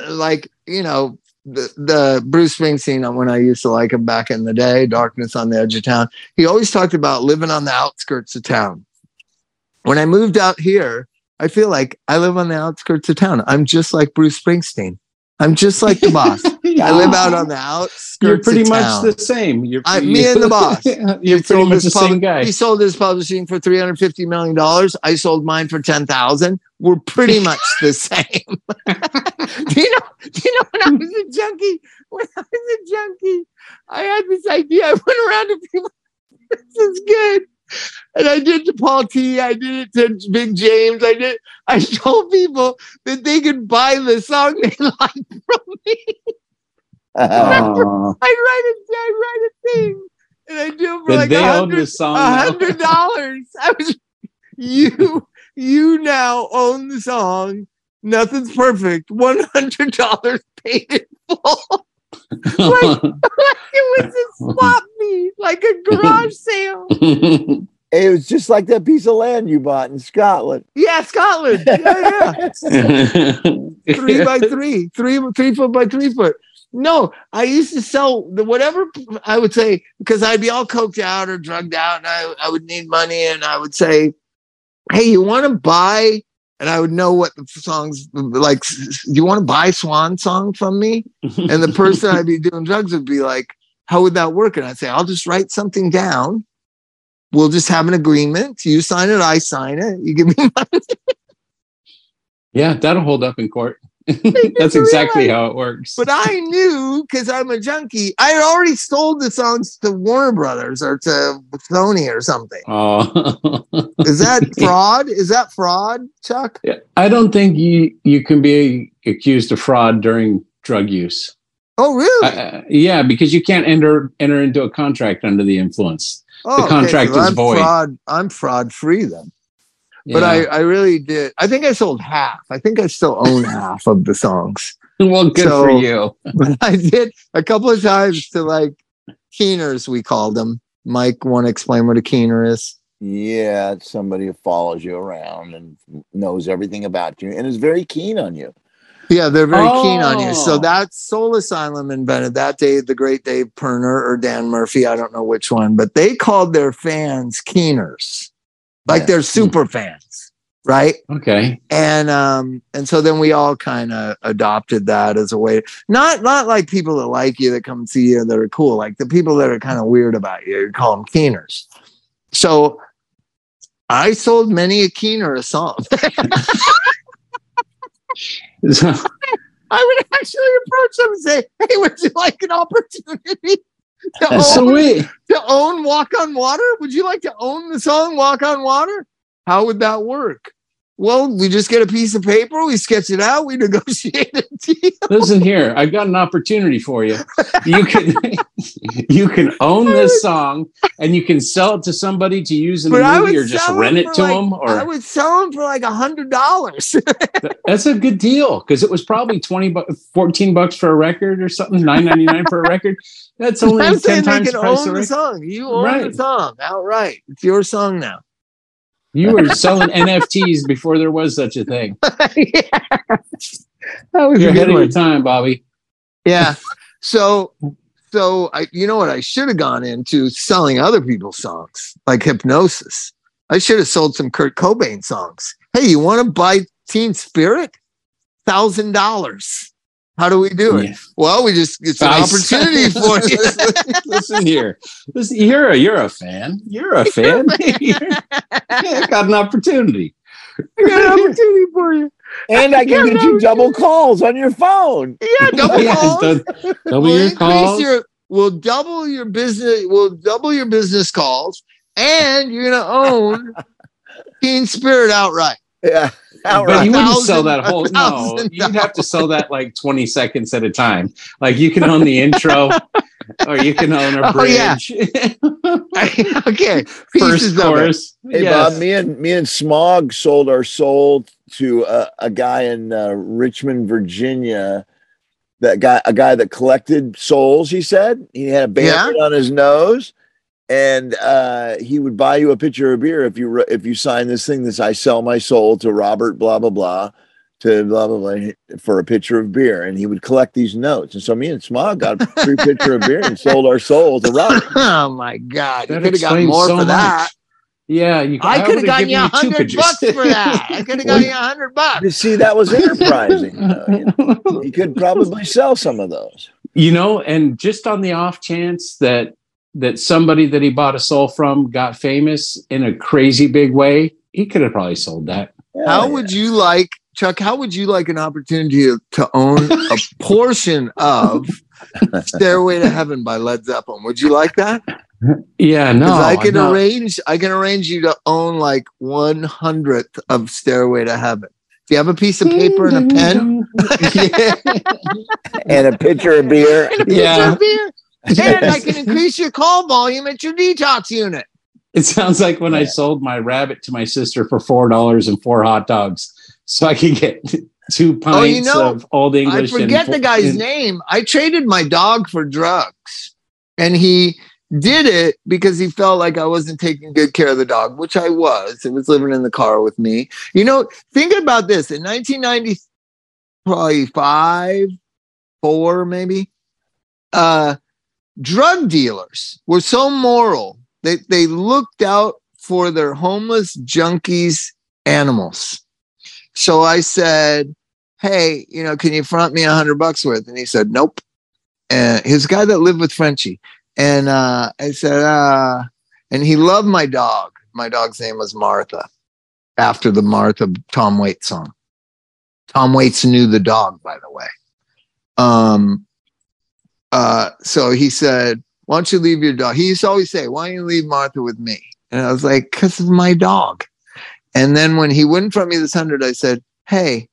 like you know the, Bruce Springsteen when I used to like him back in the day, Darkness on the Edge of Town. He always talked about living on the outskirts of town. When I moved out here, I feel like I live on the outskirts of town. I'm just like Bruce Springsteen. I'm just like the boss. [laughs] I live out on the outskirts. You're pretty much town. the same. You're I- me and the [laughs] boss. You're He pretty much the same pub- guy. He sold his publishing for three hundred fifty million dollars. I sold mine for ten thousand. We're pretty [laughs] much the same. [laughs] do you know? Do you know when I was a junkie? When I was a junkie, I had this idea. I went around to people. This is good. And I did to Paul T. I did it to Big James. I did. I told people that they could buy the song they like from me. Aw. I [laughs] write a, I write a thing, and I do it for Did like they a own hundred the song? hundred dollars. [laughs] I was you you now own the song. Nothing's perfect. One hundred dollars paid in full. [laughs] Like it was a swap meet, like a garage sale. It was just like that piece of land you bought in Scotland. Yeah, Scotland. Yeah, yeah. three by three, three three foot by three foot. No, I used to sell the whatever I would say because I'd be all coked out or drugged out, and I, I would need money, and I would say, "Hey, you want to buy?" And I would know what the songs like. Do you want to buy Swan song from me? [laughs] And the person I'd be doing drugs would be like, "How would that work?" And I'd say, "I'll just write something down. We'll just have an agreement. You sign it, I sign it. You give me [laughs] money." yeah, that'll hold up in court. [laughs] That's exactly how it works. But I knew because I'm a junkie. I had already sold the songs to Warner Brothers or to Sony or something. Oh. Is that [laughs] fraud? Is that fraud, Chuck? Yeah, I don't think you you can be accused of fraud during drug use. Oh, really? Uh, yeah, because you can't enter enter into a contract under the influence. oh, contract is I'm void. Fraud. I'm fraud free then. But Yeah. I, I really did. I think I sold half. I think I still own half of the songs. [laughs] well, good So- for you. [laughs] But I did a couple of times to like keeners, we called them. Mike, want to explain what a keener is? Yeah, it's somebody who follows you around and knows everything about you and is very keen on you. Yeah, they're very keen on you. So Oh. that Soul Asylum invented that day, the great Dave Pirner or Dan Murphy, I don't know which one, but they called their fans keeners. Like Yeah. they're super fans, right? Okay. And um, and so then we all kind of adopted that as a way, not not like people that like you that come see you that are cool, like the people that are kind of weird about you, you call them keeners. So I sold many a keener a song. [laughs] [laughs] So, I would actually approach them and say, "Hey, would you like an opportunity to own, so wait. to own Walk on Water? Would you like to own the song Walk on Water? How would that work?" Well, we just get a piece of paper, we sketch it out, we [laughs] negotiate a deal. Listen here, I've got an opportunity for you. You can [laughs] you can own this song and you can sell it to somebody to use in But the movie or just rent it it to like- them or I would sell them for like a hundred dollars. [laughs] that's a good deal because it was probably 20 bu- 14 bucks for a record or something 9.99 for a record that's only I'm 10 saying they times the price own of the song. You own the Right. song outright. It's your song now. You were selling nfts before there was such a thing yeah. That was you're ahead of your time bobby Yeah. So, so I, you know what? I should have gone into selling other people's songs, like Hipgnosis. I should have sold some Kurt Cobain songs. Hey, you want to buy Teen Spirit? Thousand dollars. How do we do it? Yeah. Well, we just it's an I- opportunity [laughs] for you. listen here listen you're a you're a fan you're a fan [laughs] [laughs] yeah, I got an opportunity I got an opportunity for you. And I can Yeah, get you double calls on your phone. Yeah, double calls. double we'll your calls your we'll double your business we'll double your business calls and you're gonna own Teen Spirit outright. Yeah. But you wouldn't thousand- sell that whole. No, you'd have to sell that like twenty seconds at a time. Like you can own the [laughs] intro, or you can own a Oh, yeah. bridge. [laughs] okay. [laughs] First Pieces of it. chorus. Hey Yes. Bob, me and me and Smog sold our soul to a, a guy in uh, Richmond, Virginia. That guy, a guy that collected souls. He said he had a bandit on his nose, and uh, he would buy you a pitcher of beer if you re- if you sign this thing. This I sell my soul to Robert, blah blah blah, to blah blah blah for a pitcher of beer, and he would collect these notes. And so me and Smog got a free pitcher of beer and sold our soul to Robert. [laughs] Oh my god. That you could have got more so for that. Yeah, you. I could have gotten you a given two hundred pitchers. bucks for that. I could have gotten you a hundred bucks. You see, that was [laughs] enterprising. though, you know. He could probably sell some of those. you know, and just on the off chance that that somebody that he bought a soul from got famous in a crazy big way, he could have probably sold that. How would you like, Chuck? How would you like an opportunity to own a [laughs] portion of Stairway to Heaven by Led Zeppelin? Would you like that? Yeah, no, I can no. arrange, I can arrange you to own like one hundredth of Stairway to Heaven. Do you have a piece of paper and a pen, [laughs] [laughs] and a pitcher of beer. Yeah. And I can increase your call volume at your detox unit. It sounds like when I sold my rabbit to my sister for four dollars and four hot dogs, so I could get [laughs] two pints Oh, you know, of old English. I forget and, the guy's and- name. I traded my dog for drugs, and he did it because he felt like I wasn't taking good care of the dog, which I was. It was living in the car with me. You know, think about this: in 1990, probably five, four, maybe, uh, drug dealers were so moral that they looked out for their homeless junkies animals. So I said, hey, you know, can you front me a hundred bucks worth? And he said, nope. And he's a guy that lived with Frenchie. And uh, I said, uh, and he loved my dog. My dog's name was Martha, after the Martha Tom Waits song. Tom Waits knew the dog, by the way. Um, uh, so he said, why don't you leave your dog? He used to always say, why don't you leave Martha with me? And I was like, because of my dog. And then when he wouldn't front me this hundred, I said, hey,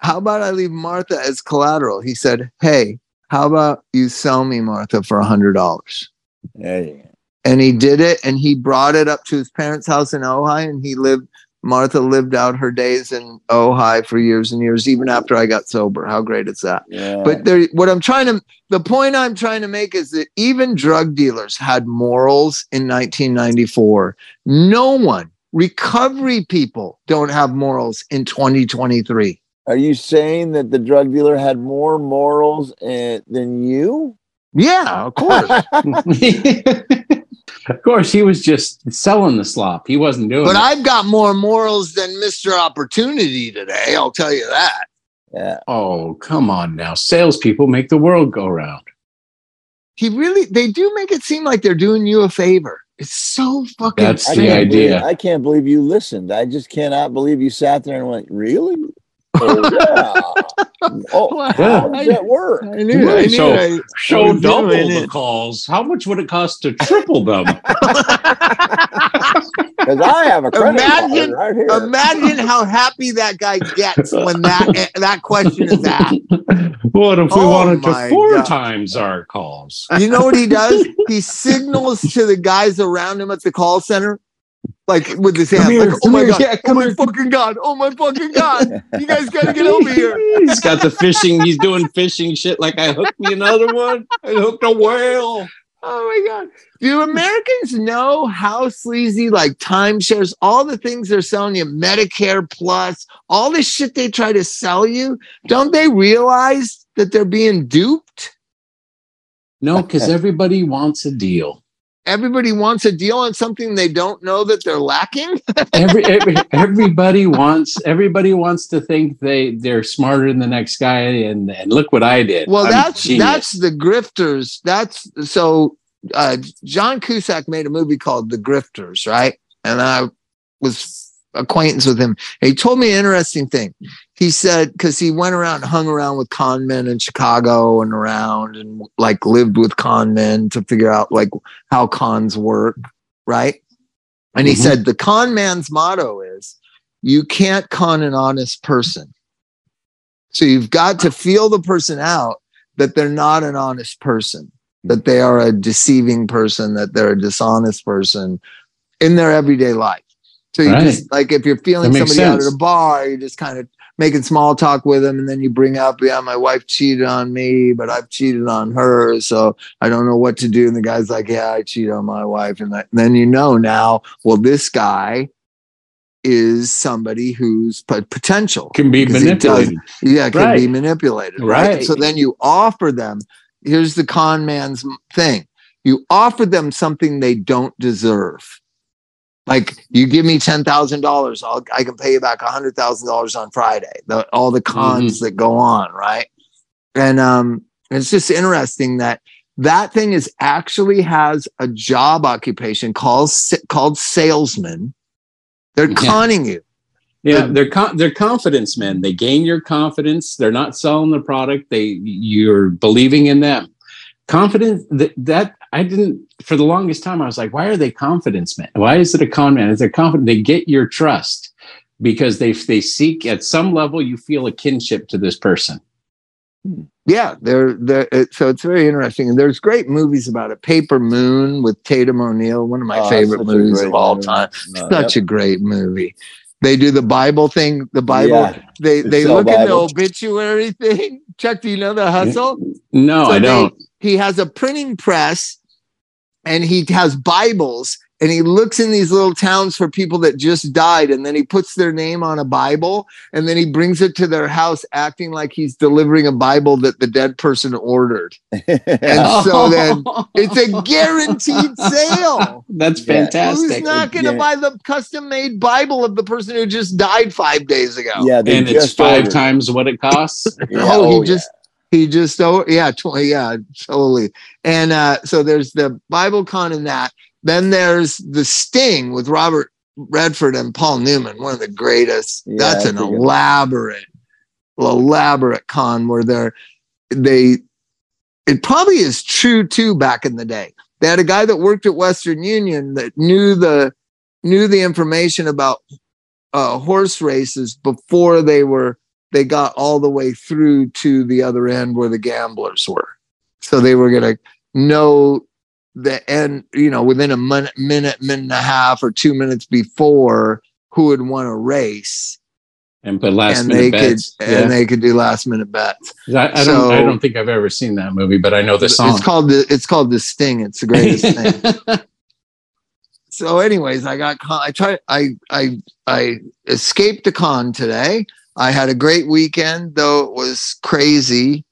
how about I leave Martha as collateral? He said, Hey, how about you sell me Martha for a hundred dollars? There you go. And he did it and he brought it up to his parents' house in Ojai, and he lived Martha lived out her days in Ojai for years and years, even after I got sober. How great is that? Yeah. But there, what I'm trying to, the point I'm trying to make is that even drug dealers had morals in 1994. No one, recovery people don't have morals in 2023. are you saying that the drug dealer had more morals uh, than you? Yeah, of course. [laughs] [laughs] of course, he was just selling the slop. He wasn't doing it. But it. I've got more morals than Mr. Opportunity today. I'll tell you that. Yeah. oh, come on now. Salespeople make the world go round. He really, they do make it seem like they're doing you a favor. It's so fucking. That's the can't idea. Believe, I can't believe you listened. I just cannot believe you sat there and went, "Really? Oh, yeah. [laughs] oh how does that work?" I knew. I knew. So- I, I Show double the it. calls. How much would it cost to triple them? [laughs] because I have a credit Imagine- card right here. Imagine how happy that guy gets when that eh, that question is asked. What if we Oh wanted to four God. times our calls? You know what he does? [laughs] He signals to the guys around him at the call center, like with his hand, here, like, "Oh my here, god! yeah, oh my here." fucking god! Oh my fucking god! You guys gotta get over here!" He's got the fishing. He's doing fishing shit. Like I hooked me another one. I hooked a whale. Oh my god! Do Americans know how sleazy like timeshares, all the things they're selling you, Medicare Plus, all this shit they try to sell you? Don't they realize that they're being duped? No, because everybody wants a deal. Everybody wants a deal on something they don't know that they're lacking. [laughs] Every, every everybody wants everybody wants to think they they're smarter than the next guy. And and look what I did. Well, I'm that's genius. that's the grifters. That's so. Uh, John Cusack made a movie called The Grifters, right? And I was acquaintance with him. He told me an interesting thing. He said because he went around, and hung around with con men in Chicago and around, and like lived with con men to figure out like how cons work, right? And he Mhm. said the con man's motto is, "You can't con an honest person." So you've got to feel the person out that they're not an honest person, that they are a deceiving person, that they're a dishonest person in their everyday life. So you Right. just like if you're feeling somebody out at sense. a bar, you're just kind of making small talk with them, and then you bring up, yeah, my wife cheated on me, but I've cheated on her, so I don't know what to do. And the guy's like, yeah, I cheated on my wife, and, that, and then you know now, well, this guy is somebody who's potential can be manipulated. yeah, can be manipulated. Right. Right. So then you offer them, here's the con man's thing. You offer them something they don't deserve. Like you give me ten thousand dollars, I'll I can pay you back a hundred thousand dollars on Friday. The, all the cons Mm-hmm. that go on, right? And um, it's just interesting that that thing is actually has a job occupation called called salesman. They're Yeah. conning you. Yeah, The- they're con- they're confidence men. They gain your confidence. They're not selling the product. They you're believing in them. Confidence that that I didn't for the longest time. I was like, why are they confidence men? Why is it a con man? Is they're confident? They get your trust because they they seek at some level you feel a kinship to this person. Yeah, they're they're it, so it's very interesting. And there's great movies about it. Paper Moon with Tatum O'Neal, one of my Oh, favorite movies of all movie. time. Uh, Such a great movie. They do the Bible thing. The Bible. Yeah. They They they sell look in the obituary [laughs] thing. Chuck, do you know the hustle? No, So I they- don't. He has a printing press, and he has Bibles, and he looks in these little towns for people that just died, and then he puts their name on a Bible, and then he brings it to their house, acting like he's delivering a Bible that the dead person ordered. And [laughs] so then It's a guaranteed sale. [laughs] That's fantastic. Who's not going to Yeah. buy the custom made Bible of the person who just died five days ago? yeah, and it's five ordered. times what it costs. [laughs] Yeah, oh, he yeah. just he just oh yeah, tw- yeah, totally. And uh, so there's the Bible con in that. Then there's the Sting with Robert Redford and Paul Newman, one of the greatest. Yeah, That's an elaborate, elaborate con where they're they. It probably is true too. Back in the day, they had a guy that worked at Western Union that knew the knew the information about uh, horse races before they were they got all the way through to the other end where the gamblers were. So they were going to know the end, you know, within a minute, minute, minute and a half or two minutes before who would won a race, And put last and they minute could bets. and they could do last minute bets. I, I don't. So- I don't think I've ever seen that movie, but I know the song. It's called the it's called the Sting. It's the greatest [laughs] thing. so anyways i got con- i tried i i i escaped the con today i had a great weekend though it was crazy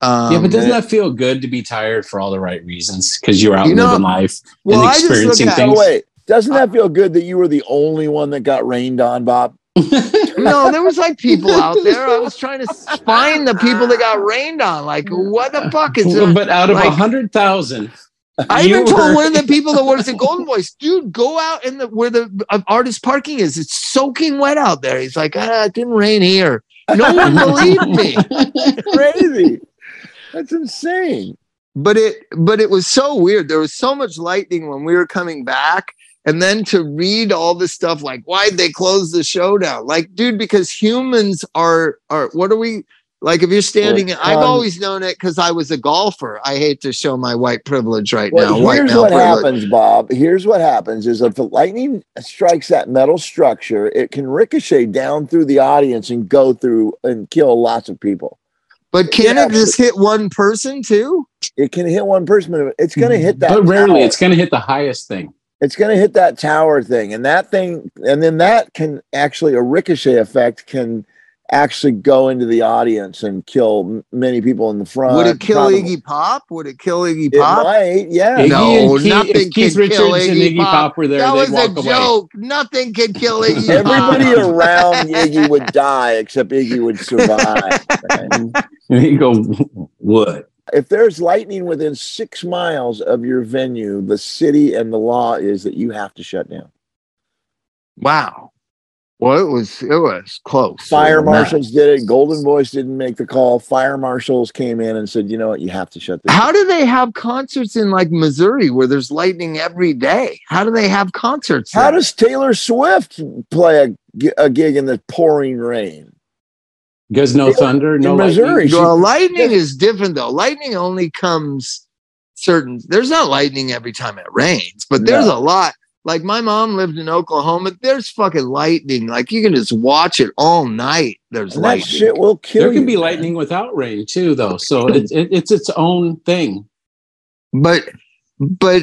um, yeah, but doesn't that feel good to be tired for all the right reasons? Because you're out You know, living life well, and I just look experiencing at- So things. wait, doesn't that feel good that you were the only one that got rained on, Bob? [laughs] no there was like people out there i was trying to find the people that got rained on like what the fuck is it but out of a like- hundred thousand, I even told were- one of the people that works at Goldenvoice, dude, go out in the where the uh, artist parking is. It's soaking wet out there. He's like, ah, it didn't rain here. No one [laughs] believed me. Crazy. That's insane. But it but it was so weird. There was so much lightning when we were coming back and then to read all this stuff like why'd they close the show down? Like, dude, because humans are are what are we like if you're standing Well, I've um, always known it because I was a golfer. I hate to show my white privilege right Well, now. Here's male what privilege. happens, Bob. Here's what happens: is if the lightning strikes that metal structure, it can ricochet down through the audience and go through and kill lots of people. But can Yeah, it just hit one person too? It can hit one person, but it's going to hit that. but rarely tower. it's going to hit the highest thing. it's going to hit that tower thing, and that thing, and then that can actually a ricochet effect can actually go into the audience and kill m- many people in the front. Would it kill Probably- Iggy Pop? Would it kill Iggy It Pop? might, yeah. Iggy No, and Keith, nothing if Keith can kill Richards and Iggy Iggy Pop. Pop, were there, that was a away. joke. Nothing can kill [laughs] Iggy Everybody [laughs] around Iggy would die except Iggy would survive. right? [laughs] And you go, what? if there's lightning within six miles of your venue, the city and the law is that you have to shut down. Wow. Well, it was it was close. Fire It was marshals did it. Goldenvoice didn't make the call. Fire marshals came in and said, "You know what? You have to shut this." How do they have concerts in like Missouri where there's lightning every day? How do they have concerts? How there? does Taylor Swift play a, a gig in the pouring rain? Because no thunder, no in lightning? Missouri, she- well, lightning is different though. Lightning only comes certain. There's not lightning every time it rains, but there's No. a lot. Like my mom lived in Oklahoma. There's fucking lightning. Like you can just watch it all night. There's and that lightning. shit will kill There you. can be man. lightning without rain too, though. So it's it, it's its own thing. but but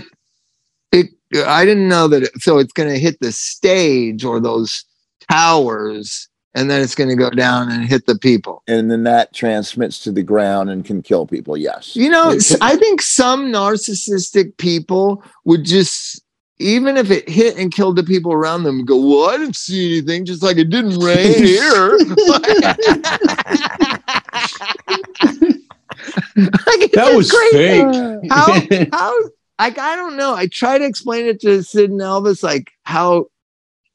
it i didn't know that it, so it's going to hit the stage or those towers and then it's going to go down and hit the people and then that transmits to the ground and can kill people. Yes. you know It s- could- i think some narcissistic people would just even if it hit and killed the people around them go well i didn't see anything just like it didn't rain here [laughs] Like, That was crazy. fake. How [laughs] how like I don't know. I try to explain it to Sid and Elvis, like how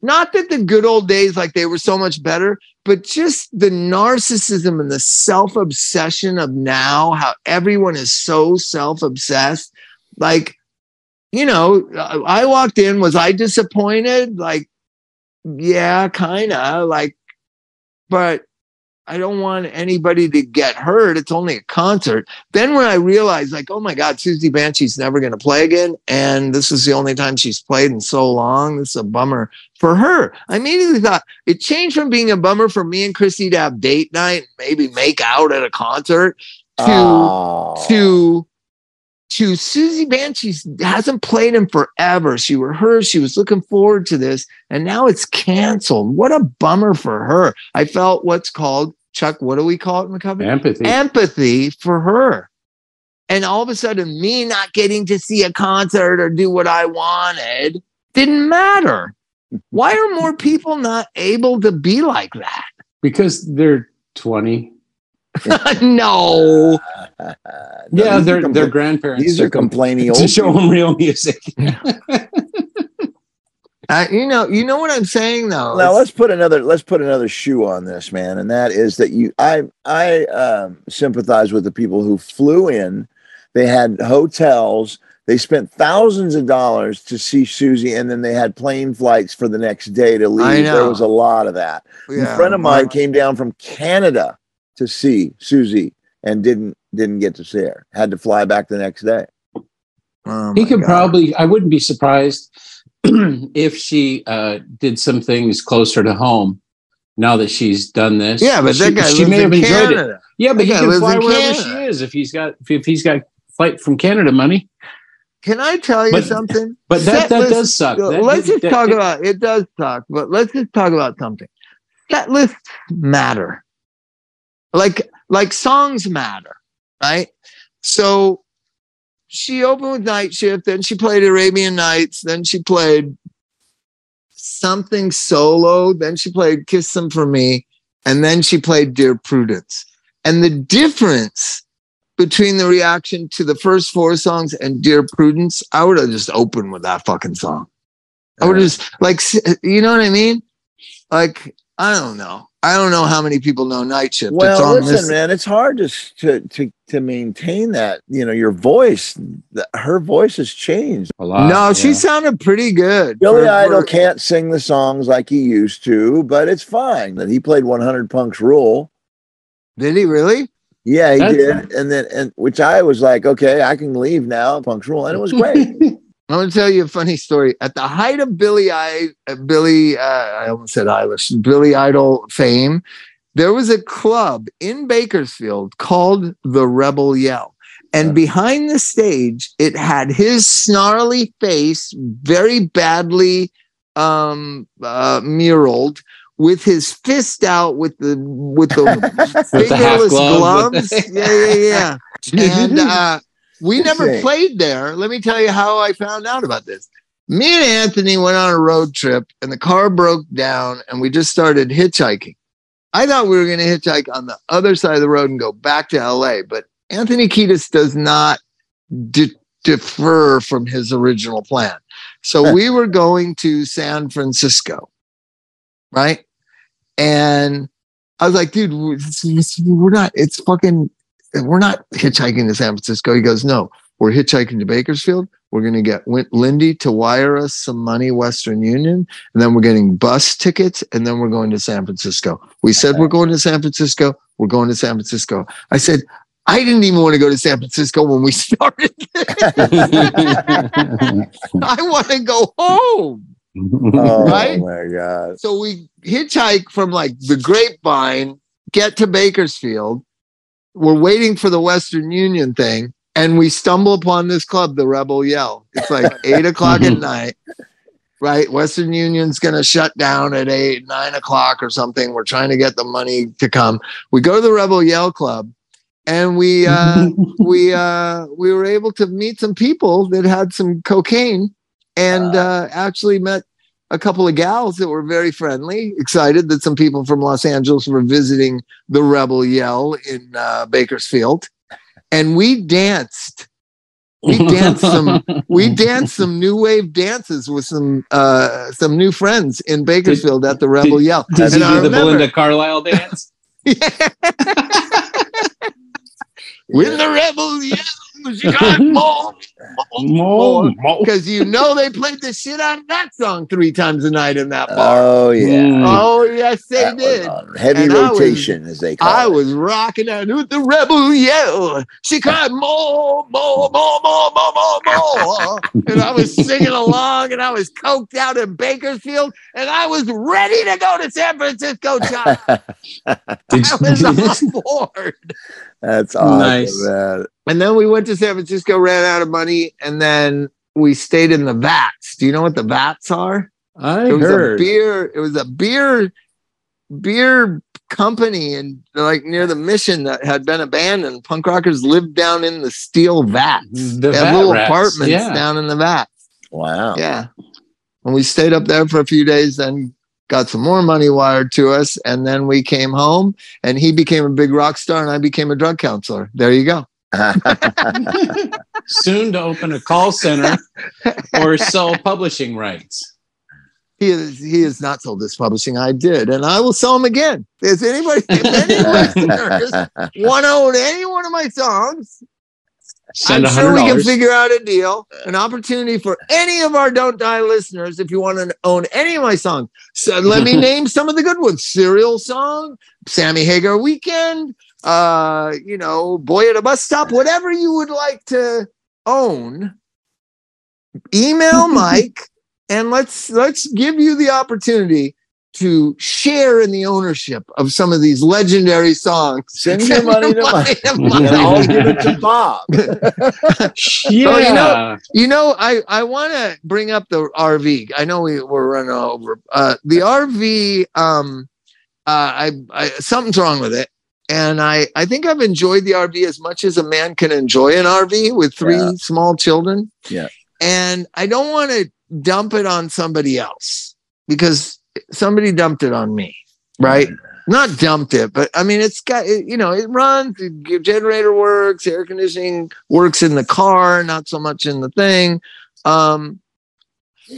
not that the good old days like they were so much better, but just the narcissism and the self-obsession of now, how everyone is so self-obsessed. Like, you know, I walked in, was I disappointed? Like, yeah, kind of like, but I don't want anybody to get hurt. It's only a concert. Then when I realized, like, oh my God, Siouxsie Banshee's never going to play again, and this is the only time she's played in so long. This is a bummer for her. I immediately thought it changed from being a bummer for me and Christy to have date night, maybe make out at a concert, to Oh. to to Siouxsie Banshee hasn't played in forever. She rehearsed, she was looking forward to this, and now it's canceled. What a bummer for her. I felt what's called Chuck. What do we call it in the company? Empathy. Empathy for her. And all of a sudden, me not getting to see a concert or do what I wanted didn't matter. Why are more people not able to be like that? because they're 20. [laughs] [laughs] no. No, Yeah, their compla- their grandparents These are complaining [laughs] to show people. them real music. Uh, you know, you know what I'm saying though. Now It's- let's put another let's put another shoe on this man, and that is that you I I um, sympathize with the people who flew in. They had hotels. They spent thousands of dollars to see Siouxsie, and then they had plane flights for the next day to leave. There was a lot of that. yeah, a friend of mine came down from Canada to see Siouxsie and didn't didn't get to see her. Had to fly back the next day. Oh he could God. probably i wouldn't be surprised [clears throat] if she uh, did some things closer to home now that she's done this Yeah, but she, that guy she lives may have in enjoyed it yeah but That he guy can fly in wherever she is if he's got if he's got flight from canada money Can I tell you But- something? [laughs] but that that list- does suck That- let's just that- talk that- about it. Does suck, but let's just talk about something. Set lists matter. Like like songs matter, right? So she opened with Night Shift, then she played Arabian Nights, then she played something solo, then she played Kiss Them for Me, and then she played Dear Prudence. And the difference between the reaction to the first four songs and Dear Prudence, I would have just opened with that fucking song. I would have just like, you know what I mean? Like, I don't know. I don't know how many people know Night Shift. It's Well, on listen, this- man, it's hard to, to to to maintain that. You know, your voice. th- Her voice has changed. A lot. no, she sounded pretty good. Billy for- Idol for- can't sing the songs like he used to, but it's fine. That he played 100 Punk's Rule. Did he really? Yeah, he That's- did, and then and which I was like, okay, I can leave now. Punk's Rule, and it was great. [laughs] I'm going to tell you a funny story. At the height of Billy, I, uh, Billy, uh, I almost said Eilish, Billy Idol fame, there was a club in Bakersfield called the Rebel Yell. And Yeah. behind the stage, it had his snarly face, very badly um, uh, muraled, with his fist out with the with the [laughs] fingerless glove, with gloves. [laughs] yeah, yeah, yeah. [laughs] And uh, we never played there. Let me tell you how I found out about this. Me and Anthony went on a road trip and the car broke down and we just started hitchhiking. I thought we were going to hitchhike on the other side of the road and go back to LA, but Anthony Kiedis does not de- defer from his original plan. So we were going to San Francisco, right? And I was like, dude, we're not, it's fucking, we're not hitchhiking to San Francisco. He goes, no, we're hitchhiking to Bakersfield. We're going to get Lindy to wire us some money, Western Union, and then we're getting bus tickets, and then we're going to San Francisco. We said we're going to San Francisco. We're going to San Francisco. I said, I didn't even want to go to San Francisco when we [laughs] started. I want to go home. Oh Right? my god! So we hitchhike from like the grapevine, get to Bakersfield. We're waiting for the Western Union thing, and we stumble upon this club, the Rebel Yell. It's like [laughs] eight o'clock at night, right? Western Union's gonna shut down at eight, nine o'clock or something. We're trying to get the money to come. We go to the Rebel Yell Club, and we uh, [laughs] we uh, we were able to meet some people that had some cocaine, and uh, actually met a couple of gals that were very friendly, excited that some people from Los Angeles were visiting the Rebel Yell in uh, Bakersfield, and we danced. We danced some. We [laughs] danced some new wave dances with some uh, some new friends in Bakersfield at the Rebel Yell. Did you And I do the remember- Belinda Carlisle dance? [laughs] [laughs] When the Rebel Yell, she got more. More, more. Because you know they played the shit out of that song three times a night in that bar. Oh yeah, Mm. oh yes, they That was did. heavy And I was- rotation, as they call I it. I was rocking out with the rebel yell. She cried more, more, more, more, more, more, more. and I was singing along and I was coked out in Bakersfield and I was ready to go to San Francisco, Chuck. [laughs] I was on [laughs] board. That's awesome, Nice. man. And then we went to San Francisco, ran out of money, and then we stayed in the vats. Do you know what the vats are? I it was heard. a beer it was a beer beer company and like near the mission that had been abandoned punk rockers lived down in the steel vats The they had vat little rats, apartments yeah. down in the vats Wow. yeah and we stayed up there for a few days then got some more money wired to us and then we came home and he became a big rock star and i became a drug counselor there you go Soon to open a call center or sell publishing rights. he is he is not sold this publishing i did and i will sell them again if anybody if any listeners [laughs] want to own any one of my songs Send I'm a sure we can figure out a deal, an opportunity for any of our Don't Die listeners. If you want to own any of my songs, so let me [laughs] name some of the good ones: Serial Song, Sammy Hagar Weekend, uh, you know, Boy at a Bus Stop, whatever you would like to own. Email [laughs] Mike, and let's let's give you the opportunity to share in the ownership of some of these legendary songs. [laughs] Send your money to Mike. to And I'll give it to [laughs] Bob. Yeah. Oh, you know- You know, I I want to bring up the RV. I know we we're running over. Uh, the RV, um, uh, I, I something's wrong with it, and I I think I've enjoyed the RV as much as a man can enjoy an RV with three Yeah. small children. Yeah. and I don't want to dump it on somebody else because somebody dumped it on me, right? Not dumped it, but I mean, it's got it, you know, it runs, the generator works, air conditioning works in the car, not so much in the thing. Um,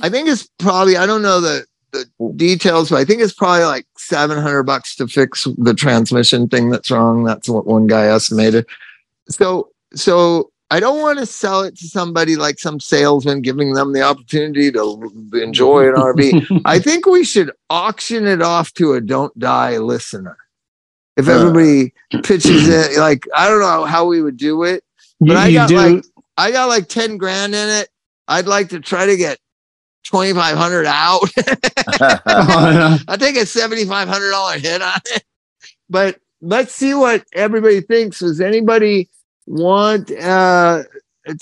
I think it's probably I don't know the the details, but I think it's probably like seven hundred bucks to fix the transmission thing that's wrong. That's what one guy estimated. So so I don't want to sell it to somebody like some salesman giving them the opportunity to enjoy an RV. [laughs] I think we should auction it off to a don't die listener. If Uh. everybody [clears throat] pitches it, like I don't know how we would do it. You, But I got like I got like 10 grand in it. I'd like to try to get 2500 out. [laughs] [laughs] I take a $7,500 hit on it. But let's see what everybody thinks. Does anybody want uh,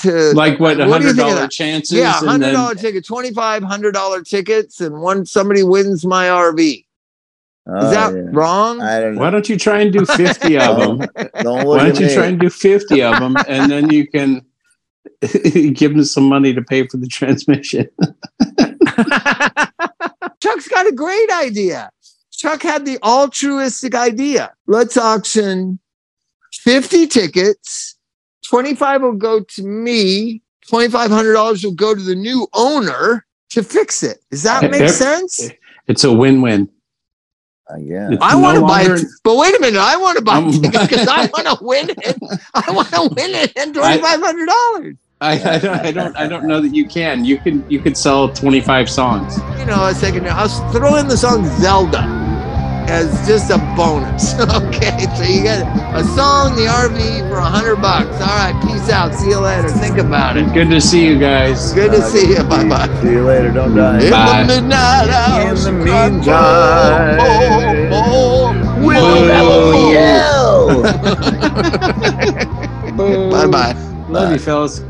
to like what What do you hundred think of dollar that? chances? yeah, and hundred then- ticket, twenty five hundred dollar tickets, and one somebody wins my RV. Is Oh, that yeah. wrong? I don't know. Why don't you try and do fifty of [laughs] them? Don't look Why don't you me. try and do 50 of them and then you can [laughs] give them some money to pay for the transmission? [laughs] Chuck's got a great idea. Chuck had the altruistic idea. Let's auction 50 tickets. 25 will go to me. $2,500 will go to the new owner to fix it. Does that make Ev- sense? It's a win win. Uh, yeah. I want to buy longer- it, but wait a minute. I want to buy Um, [laughs] tickets because I want to win it. I want to win it and $2,500. I, I, don't, I don't I don't know that you can. You can you could sell 25 songs. You know, a second. I'll throw in the song Zelda as just a bonus. [laughs] okay, so you get a song, the RV for a hundred bucks. All right, peace out. See you later. Think about it. Good to see you guys. Good to Uh, see you. Bye bye. See you later. Don't die. In Bye. the midnight hour, In the Chicago, meantime, more, more, Will more. Mellow Bye bye. Love you, fellas.